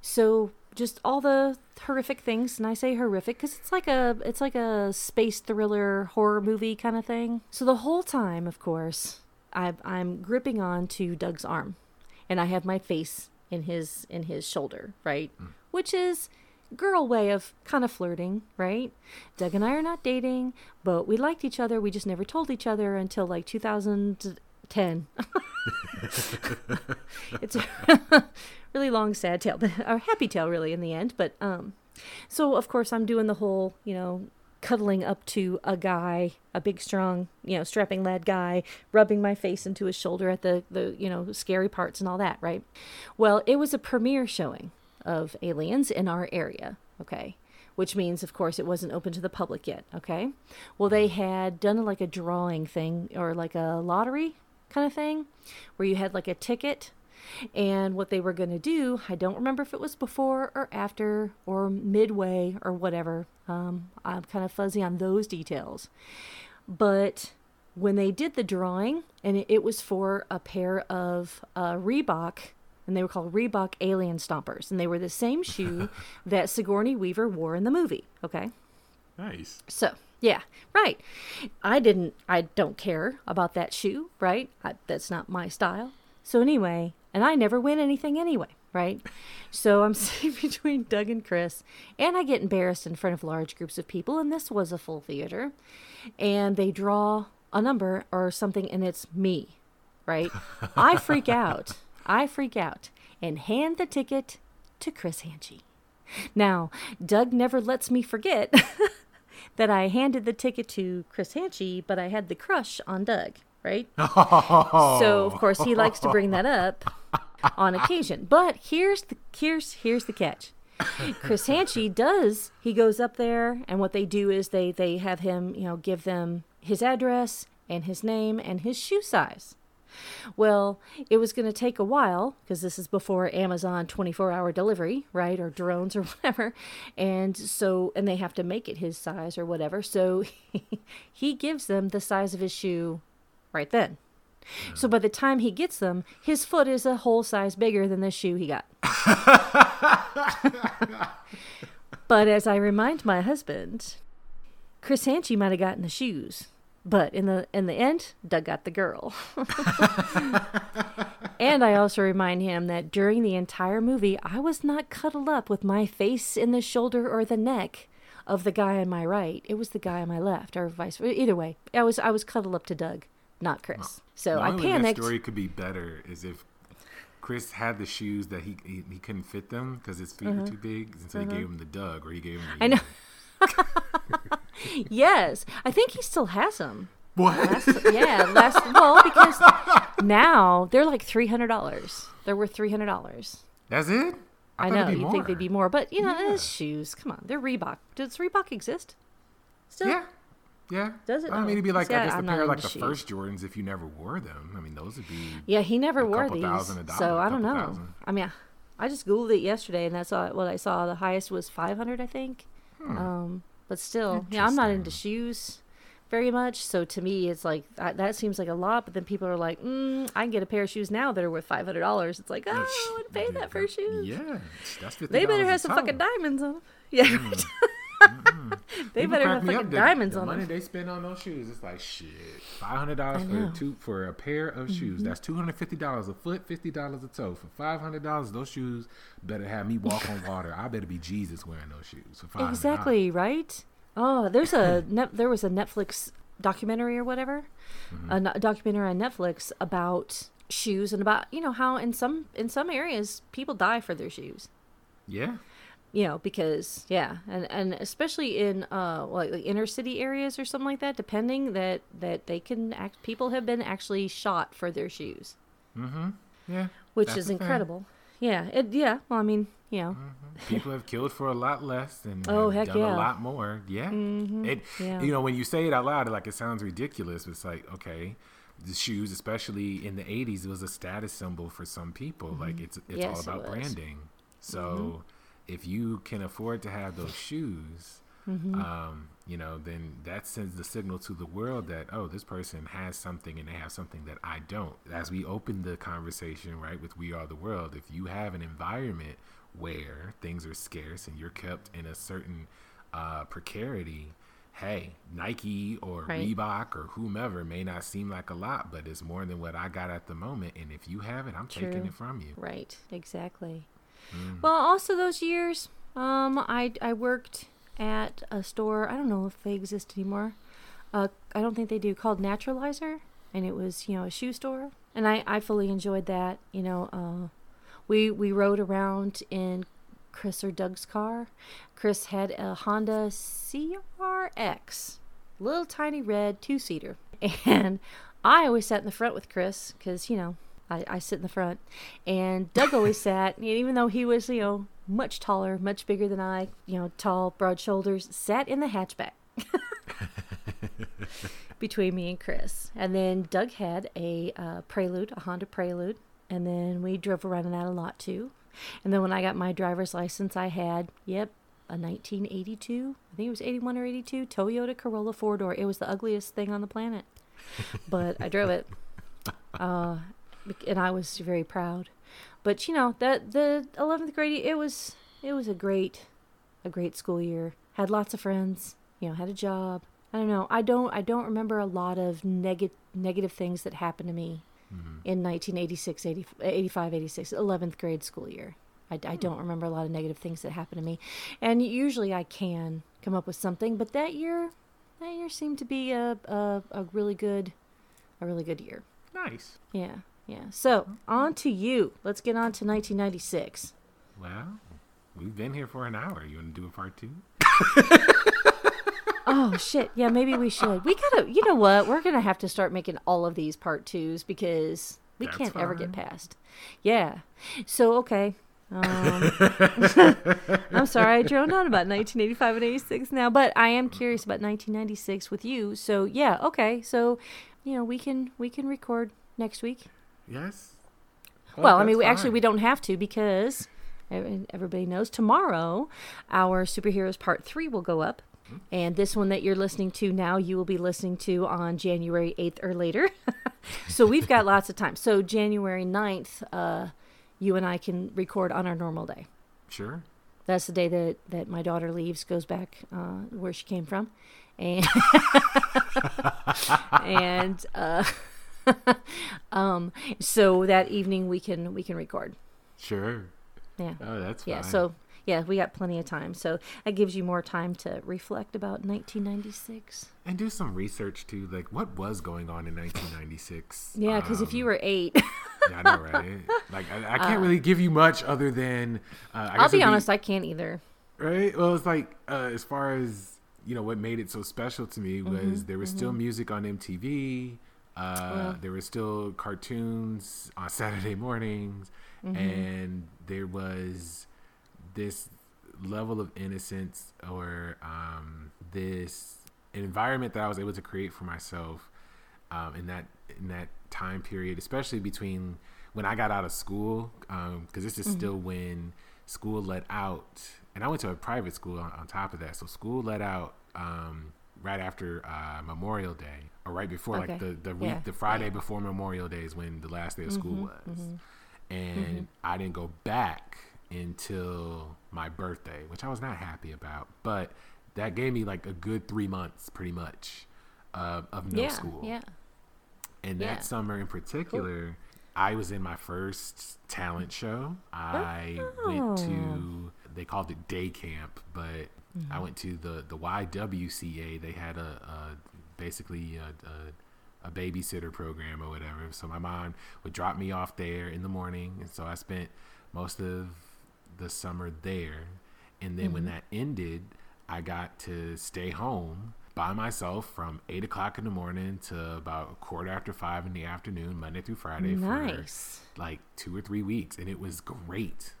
So just all the horrific things, and I say horrific because it's like a it's like a space thriller horror movie kind of thing. So the whole time, of course, I, I'm gripping on to Doug's arm, and I have my face in his in his shoulder, right, which is girl way of kind of flirting, right? Doug and I are not dating, but we liked each other. We just never told each other until like 2010. it's a really long, sad tale, a happy tale, really, in the end. But um, so of course I'm doing the whole, you know, cuddling up to a guy, a big, strong, you know, strapping lad guy, rubbing my face into his shoulder at the the you know scary parts and all that, right? Well, it was a premiere showing of Aliens in our area, okay? Which means, of course, it wasn't open to the public yet, okay? Well, they had done like a drawing thing or like a lottery kind of thing where you had like a ticket. And what they were going to do, I don't remember if it was before or after or midway or whatever. Um, I'm kind of fuzzy on those details. But when they did the drawing, and it, was for a pair of uh, Reebok and they were called Reebok Alien Stompers, and they were the same shoe that Sigourney Weaver wore in the movie. Okay, Nice. so yeah, right. I didn't. I don't care about that shoe. Right. I, that's not my style. So anyway, and I never win anything anyway. Right. So I'm sitting between Doug and Chris, and I get embarrassed in front of large groups of people, and this was a full theater, and they draw a number or something, and it's me. Right. I freak out. I freak out and hand the ticket to Chris Hanchy. Now, Doug never lets me forget that I handed the ticket to Chris Hanchy, but I had the crush on Doug, right? So of course he likes to bring that up on occasion. But here's the here's here's the catch. Chris Hanchy does he goes up there and what they do is they they have him, you know, give them his address and his name and his shoe size. Well, it was going to take a while because this is before Amazon 24 hour delivery, right? Or drones or whatever. And so, and they have to make it his size or whatever. So he gives them the size of his shoe right then. So by the time he gets them, his foot is a whole size bigger than the shoe he got. but as I remind my husband, Chris Hanchy might have gotten the shoes, but in the in the end, Doug got the girl. and I also remind him that during the entire movie, I was not cuddled up with my face in the shoulder or the neck of the guy on my right. It was the guy on my left, or vice versa. Either way, I was I was cuddled up to Doug, not Chris. So The I way that story could be better is if Chris had the shoes that he he, he couldn't fit them because his feet were too big, and so he gave him the Doug, or he gave him. The, Uh-huh. I know. yes, I think he still has them. What? Last, yeah, last well because now they're like three hundred dollars. They're worth three hundred dollars. That's it. I, thought know you think they'd be more, but you know, Yeah. it's shoes. Come on, they're Reebok. Does Reebok exist? Still? Yeah. Yeah. Does it? I mean, Oh. it'd be oh, like See, I I- guess the I'm not pair of like the shoes. first Jordans if you never wore them. I mean, those would be. Yeah, he never wore these, thousand dollar, so I don't know. thousand. I mean, I just googled it yesterday, and that's all, what I saw. The highest was five hundred, I think. Hmm. Um, but still, yeah, I'm not into shoes very much. So to me, it's like that, that seems like a lot. But then people are like, mm, I can get a pair of shoes now that are worth five hundred dollars. It's like, oh, I would pay that for shoes. Yeah, that's fifty. They better have some fucking diamonds on them. Yeah, they better have fucking diamonds on the on money them. they spend on those shoes, it's like shit. Five hundred dollars for. Mm-hmm. two for a pair of shoes. That's two hundred fifty dollars a foot, fifty dollars a toe. For five hundred dollars, those shoes better have me walk on water. I better be Jesus wearing those shoes for five. Exactly right. Oh, there's a net, there was a Netflix documentary or whatever, Mm-hmm. a documentary on Netflix about shoes and about you know how in some in some areas people die for their shoes. Yeah, You know because yeah, and and especially in uh like, like inner city areas or something like that, depending that that they can act. People have been actually shot for their shoes, mm-hmm yeah. which is a thing. incredible. Yeah, it yeah. Well, I mean, you know. People have killed for a lot less and Oh, heck done yeah. a lot more. Yeah. It Yeah. you know, when you say it out loud, like it sounds ridiculous, but it's like, okay, the shoes, especially in the eighties, it was a status symbol for some people. Like it's it's all Mm-hmm. Yes, it about. Mm-hmm. branding. So if you can afford to have those shoes, Mm-hmm. um, you know, then that sends the signal to the world that oh, this person has something and they have something that I don't. As we open the conversation, right, with We Are the World, if you have an environment where things are scarce and you're kept in a certain uh, precarity, hey, Nike or Right. Reebok or whomever may not seem like a lot, but it's more than what I got at the moment. And if you have it, I'm taking it from you. Right, exactly. Mm. Well, also those years, um, I I worked at a store. I don't know if they exist anymore. Uh, I don't think they do. Called Naturalizer, and it was you know a shoe store, and I I fully enjoyed that. You know, uh, we we rode around in Chris or Doug's car. Chris had a Honda CRX, little tiny red two seater, and I always sat in the front with Chris because you know I, I sit in the front, and Doug always sat. And even though he was you know much taller, much bigger than I, you know, tall, broad shoulders, sat in the hatchback. between me and Chris. And then Doug had a uh, Prelude, a Honda Prelude, and then we drove around in that a lot too. And then when I got my driver's license, I had, yep, a 1982, I think it was 81 or 82, Toyota Corolla four door. It was the ugliest thing on the planet, but I drove it, uh, and I was very proud. But you know that the 11th grade, it was it was a great, a great school year. Had lots of friends. You know, had a job. I don't know. I don't. I don't remember a lot of negative negative things that happened to me mm-hmm. in 1986, 80, 85, 86, 11th grade school year. I, I hmm. don't remember a lot of negative things that happened to me, and usually I can come up with something. But that year, that year seemed to be a a, a really good, a really good year. Nice. Yeah, yeah. So on to you. Let's get on to 1996. Well, we've been here for an hour. You want to do a part two? Oh shit! Yeah, maybe we should. We gotta. You know what? We're gonna have to start making all of these part twos because we That's can't ever get past. Yeah. So okay. Um, I'm sorry, I droned on about 1985 and 86 now, but I am curious about 1996 with you. So yeah, okay. So, you know, we can we can record next week. Yes. Well, I mean, we, actually, we don't have to because everybody knows tomorrow our superheroes part three will go up. And this one that you're listening to now, you will be listening to on January 8th or later. so we've got lots of time. So January 9th, uh, you and I can record on our normal day. Sure. That's the day that, that my daughter leaves, goes back uh, where she came from. And, and uh, um, so that evening we can we can record. Sure. Yeah. Oh, that's fine. Yeah, so yeah, we got plenty of time. So that gives you more time to reflect about 1996. and do some research too, like what was going on in 1996. Yeah, because if you Um, were eight, yeah, I know, right? Like I, I can't really give you much other than. Uh, I I'll be honest, I can't either. right? Well, it's like uh, as far as you know, what made it so special to me was Mm-hmm, there was still music on MTV. Uh, There were still cartoons on Saturday mornings, Mm-hmm. and there was this level of innocence or um, this environment that I was able to create for myself um, in that in that time period, especially between when I got out of school, because this is still when school let out, and I went to a private school on, on top of that. So school let out um, right after uh, Memorial Day, or right before, like the the week, Yeah. the Friday before Memorial Day is when the last day of mm-hmm, school mm-hmm. was, and mm-hmm. I didn't go back until my birthday, which I was not happy about, but that gave me like a good three months, pretty much, uh, of no yeah, school. yeah. And Yeah. that summer in particular, I was in my first talent show. I went Oh. to they called it day camp, but I went to the the YWCA. They had a, a basically a, a, a babysitter program or whatever. So my mom would drop me off there in the morning, and so I spent most of the summer there. And then when mm-hmm. that ended, I got to stay home by myself from eight o'clock in the morning to about a quarter after five in the afternoon, Monday through Friday Nice. for like two or three weeks, and it was great.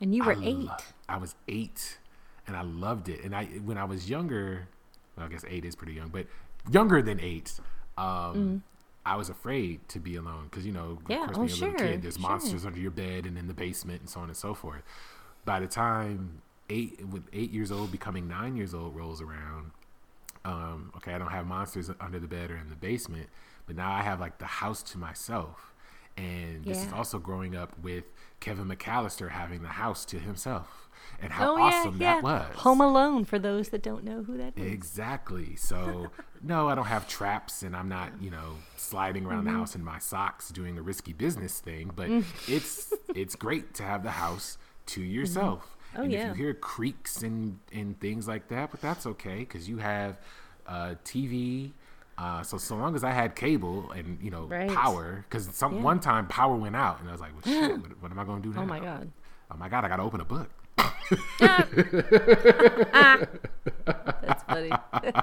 And you were I eight. lo- I was eight, and I loved it. And I when I was younger, well, I guess eight is pretty young, but younger than eight, um, I was afraid to be alone because you know, of Mm. Course, oh, when you're a little kid, there's sure. monsters under your bed and in the basement and so on and so forth. By the time eight, with eight years old, becoming nine years old rolls around, um, okay, I don't have monsters under the bed or in the basement, but now I have like the house to myself. And this is also growing up with Kevin McAllister having the house to himself and how oh awesome yeah, yeah. that was. Home Alone for those that don't know who that is. Exactly. So, no, I don't have traps and I'm not, you know, sliding around Mm-hmm. the house in my socks doing the risky business thing, but Mm. it's it's great to have the house to yourself. Oh, and yeah. if you hear creaks and and things like that, but that's okay cuz you have uh TV uh, so so long as I had cable and you know Right. power, because some Yeah. one time power went out and I was like, well, shit, what, what am I going to do now? Oh my god. Oh my god, I got to open a book. That's funny.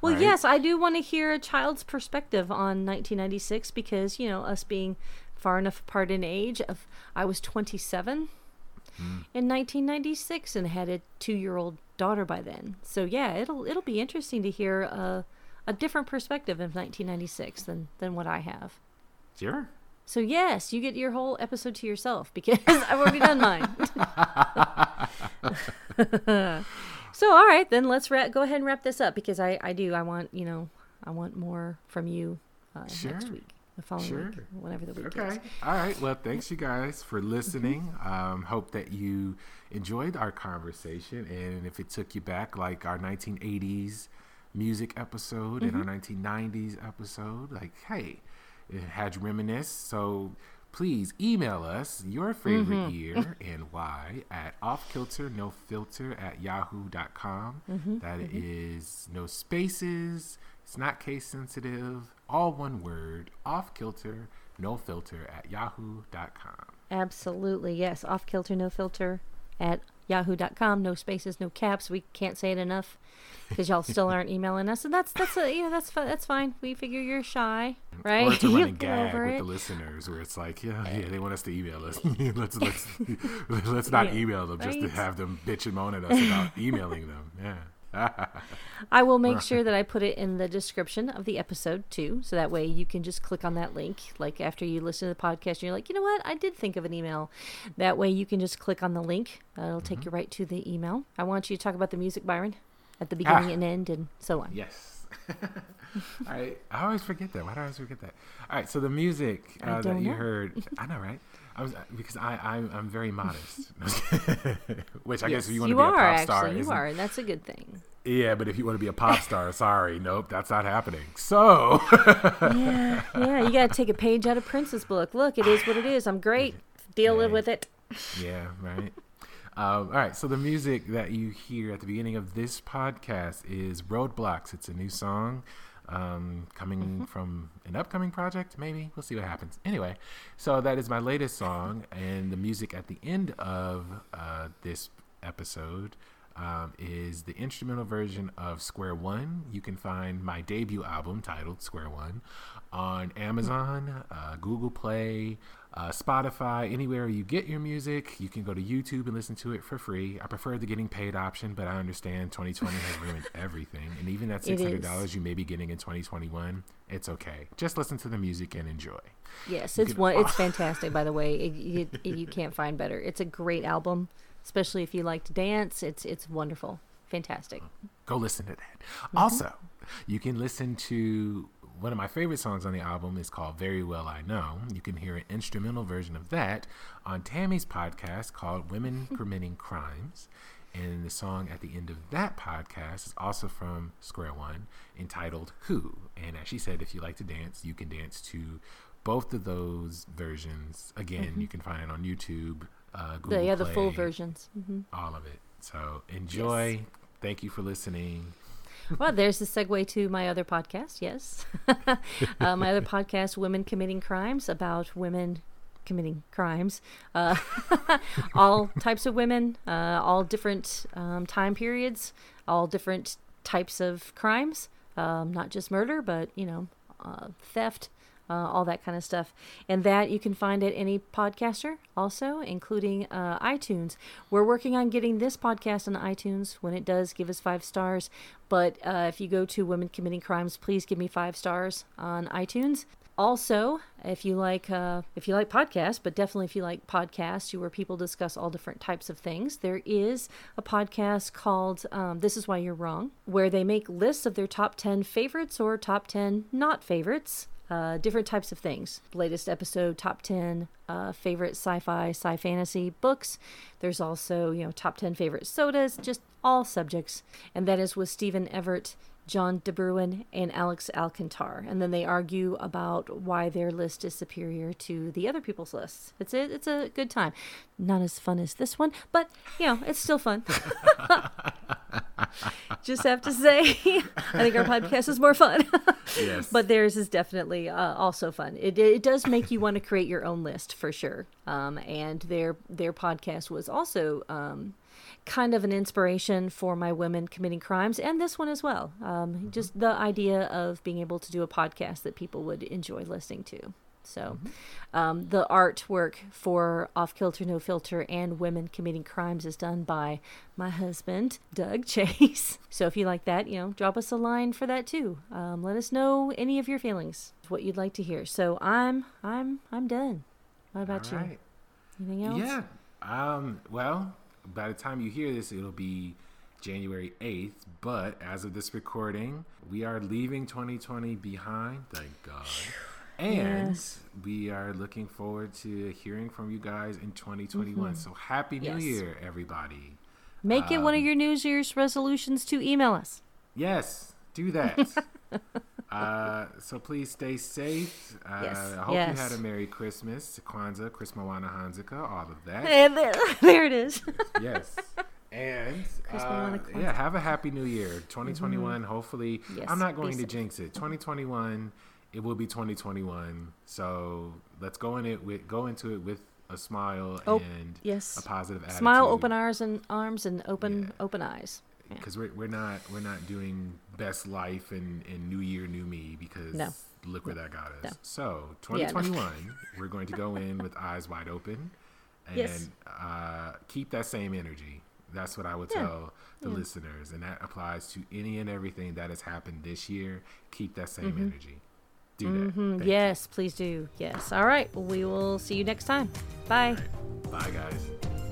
well, Right? yes, I do want to hear a child's perspective on 1996 because, you know, us being far enough apart in age of I was 27 hmm. in 1996 and had a 2-year-old daughter by then. So, yeah, it'll it'll be interesting to hear a a different perspective of 1996 than than what I have. Sure. So yes, you get your whole episode to yourself because I've already done mine. so all right, then let's wrap, go ahead and wrap this up because I I do I want you know I want more from you uh, next week, the following Sure. week, whenever the week Okay. is. All right. Well, thanks you guys for listening. Um, hope that you enjoyed our conversation, and if it took you back, like our 1980s music episode and our 1990s episode, like, hey, it had you reminisce. So please email us your favorite mm-hmm. year and why at offkilternofilter at yahoo.com. Mm-hmm. That mm-hmm. is no spaces. It's not case sensitive. All one word. Off kilter, no filter at yahoo.com. Absolutely yes, off kilter no filter at yahoo.com no spaces no caps we can't say it enough because y'all still aren't emailing us and that's that's a, you know that's that's fine we figure you're shy right Or it's a running gag with it. the listeners where it's like, yeah, yeah, they want us to email us. let's let's let's not Yeah, email them just to have them bitch and moan at us about emailing them. Yeah. I will make sure that I put it in the description of the episode too, so that way you can just click on that link. Like after you listen to the podcast, and you're like, you know what, I did think of an email. That way you can just click on the link. Uh, it'll take you right to the email. I want you to talk about the music, Byron, at the beginning Ah. and end, and so on. Yes. All right. I always forget that. Why do I always forget that? All right. So the music uh, that you know. heard, I know, right? I was because I I'm, I'm very modest, which I guess if you want to be a are pop star, actually, you are, and that's a good thing. yeah. But if you want to be a pop star, sorry, nope, that's not happening. So yeah, yeah, you got to take a page out of Prince's book. Look, it is what it is. I'm great. Deal Yeah. with it. yeah, right. Um, all right, so the music that you hear at the beginning of this podcast is Roadblocks. It's a new song um, coming from an upcoming project, maybe. We'll see what happens. Anyway, so that is my latest song, and the music at the end of uh, this episode um, is the instrumental version of Square One. You can find my debut album titled Square One on Amazon, uh, Google Play, uh, Spotify, anywhere you get your music. You can go to YouTube and listen to it for free. I prefer the getting paid option, but I understand 2020 has ruined everything. And even that $600 you may be getting in 2021, it's okay. Just listen to the music and enjoy. Yes, it's can- one. It's fantastic. By the way, it, you, you can't find better. It's a great album, especially if you like to dance. It's it's wonderful, fantastic. go listen to that. Also, you can listen to one of my favorite songs on the album is called Very Well I Know. You can hear an instrumental version of that on Tami's podcast called Women Committing Crimes. And the song at the end of that podcast is also from Square One entitled Who. And as she said, if you like to dance, you can dance to both of those versions. Again, you can find it on YouTube, uh, Google The, yeah, the full Play, versions. hmm all of it. So enjoy. Thank you for listening. Well, there's the segue to my other podcast. Yes, uh, my other podcast, Women Committing Crimes, about women committing crimes. Uh, all types of women, uh, all different um, time periods, all different types of crimes. Um, not just murder, but you know, uh, theft, uh, all that kind of stuff. And that you can find at any podcaster, also, including uh, iTunes. We're working on getting this podcast on iTunes. When it does, give us five stars. But uh, if you go to Women Committing Crimes, please give me five stars on iTunes. Also, if you like uh, if you like podcasts, but definitely if you like podcasts, where people discuss all different types of things, there is a podcast called um, "This Is Why You're Wrong," where they make lists of their top ten favorites or top ten not favorites uh, different types of things. Latest episode, top 10 uh, favorite sci fi, sci fantasy books. There's also, you know, top 10 favorite sodas, just all subjects. And that is with Stephen Everett, John DeBruin, and Alex Alcantar. And then they argue about why their list is superior to the other people's lists. It's a, it's a good time. Not as fun as this one, but, you know, it's still fun. Just have to say, I think our podcast is more fun. Yes. But theirs is definitely uh, also fun. It, it does make you want to create your own list for sure. Um, and their their podcast was also um, kind of an inspiration for my women committing crimes, and this one as well. Um, just the idea of being able to do a podcast that people would enjoy listening to. So, um, the artwork for Off Kilter, No Filter, and Women Committing Crimes is done by my husband, Doug Chase. So, if you like that, you know, drop us a line for that too. Um, let us know any of your feelings, what you'd like to hear. So, I'm, I'm, I'm done. What about All you? right. Anything else? Yeah. Um, well, by the time you hear this, it'll be January 8th. But as of this recording, we are leaving 2020 behind. Thank God. And Yes. we are looking forward to hearing from you guys in 2021. So happy New Mm-hmm. Yes. Year, everybody. Make it one of your New Year's resolutions to email us. Yes, do that. uh, so please stay safe. Uh, Yes, I hope yes. you had a Merry Christmas, Kwanzaa, Christmawana, Hanukkah, all of that. And there, there it is. yes. And uh, yeah, have a happy new year, 2021. Hopefully, Mm-hmm. Yes, I'm not be going to safe. jinx it. 2021, it will be 2021. So let's go in it with go into it with a smile Oh, and yes. a positive attitude. Smile, open arms and arms, and open open eyes. Yeah. because we're, we're not we're not doing best life and, and new year new me because No. look where that got us No. so Yeah, no. 2021 we're going to go in with eyes wide open and Yes. uh, keep that same energy that's what i would Yeah. tell the Yeah. listeners and that applies to any and everything that has happened this year keep that same energy do that Mhm. Thank you. Yes, please do. Yes. All right. We will see you next time. Bye. bye guys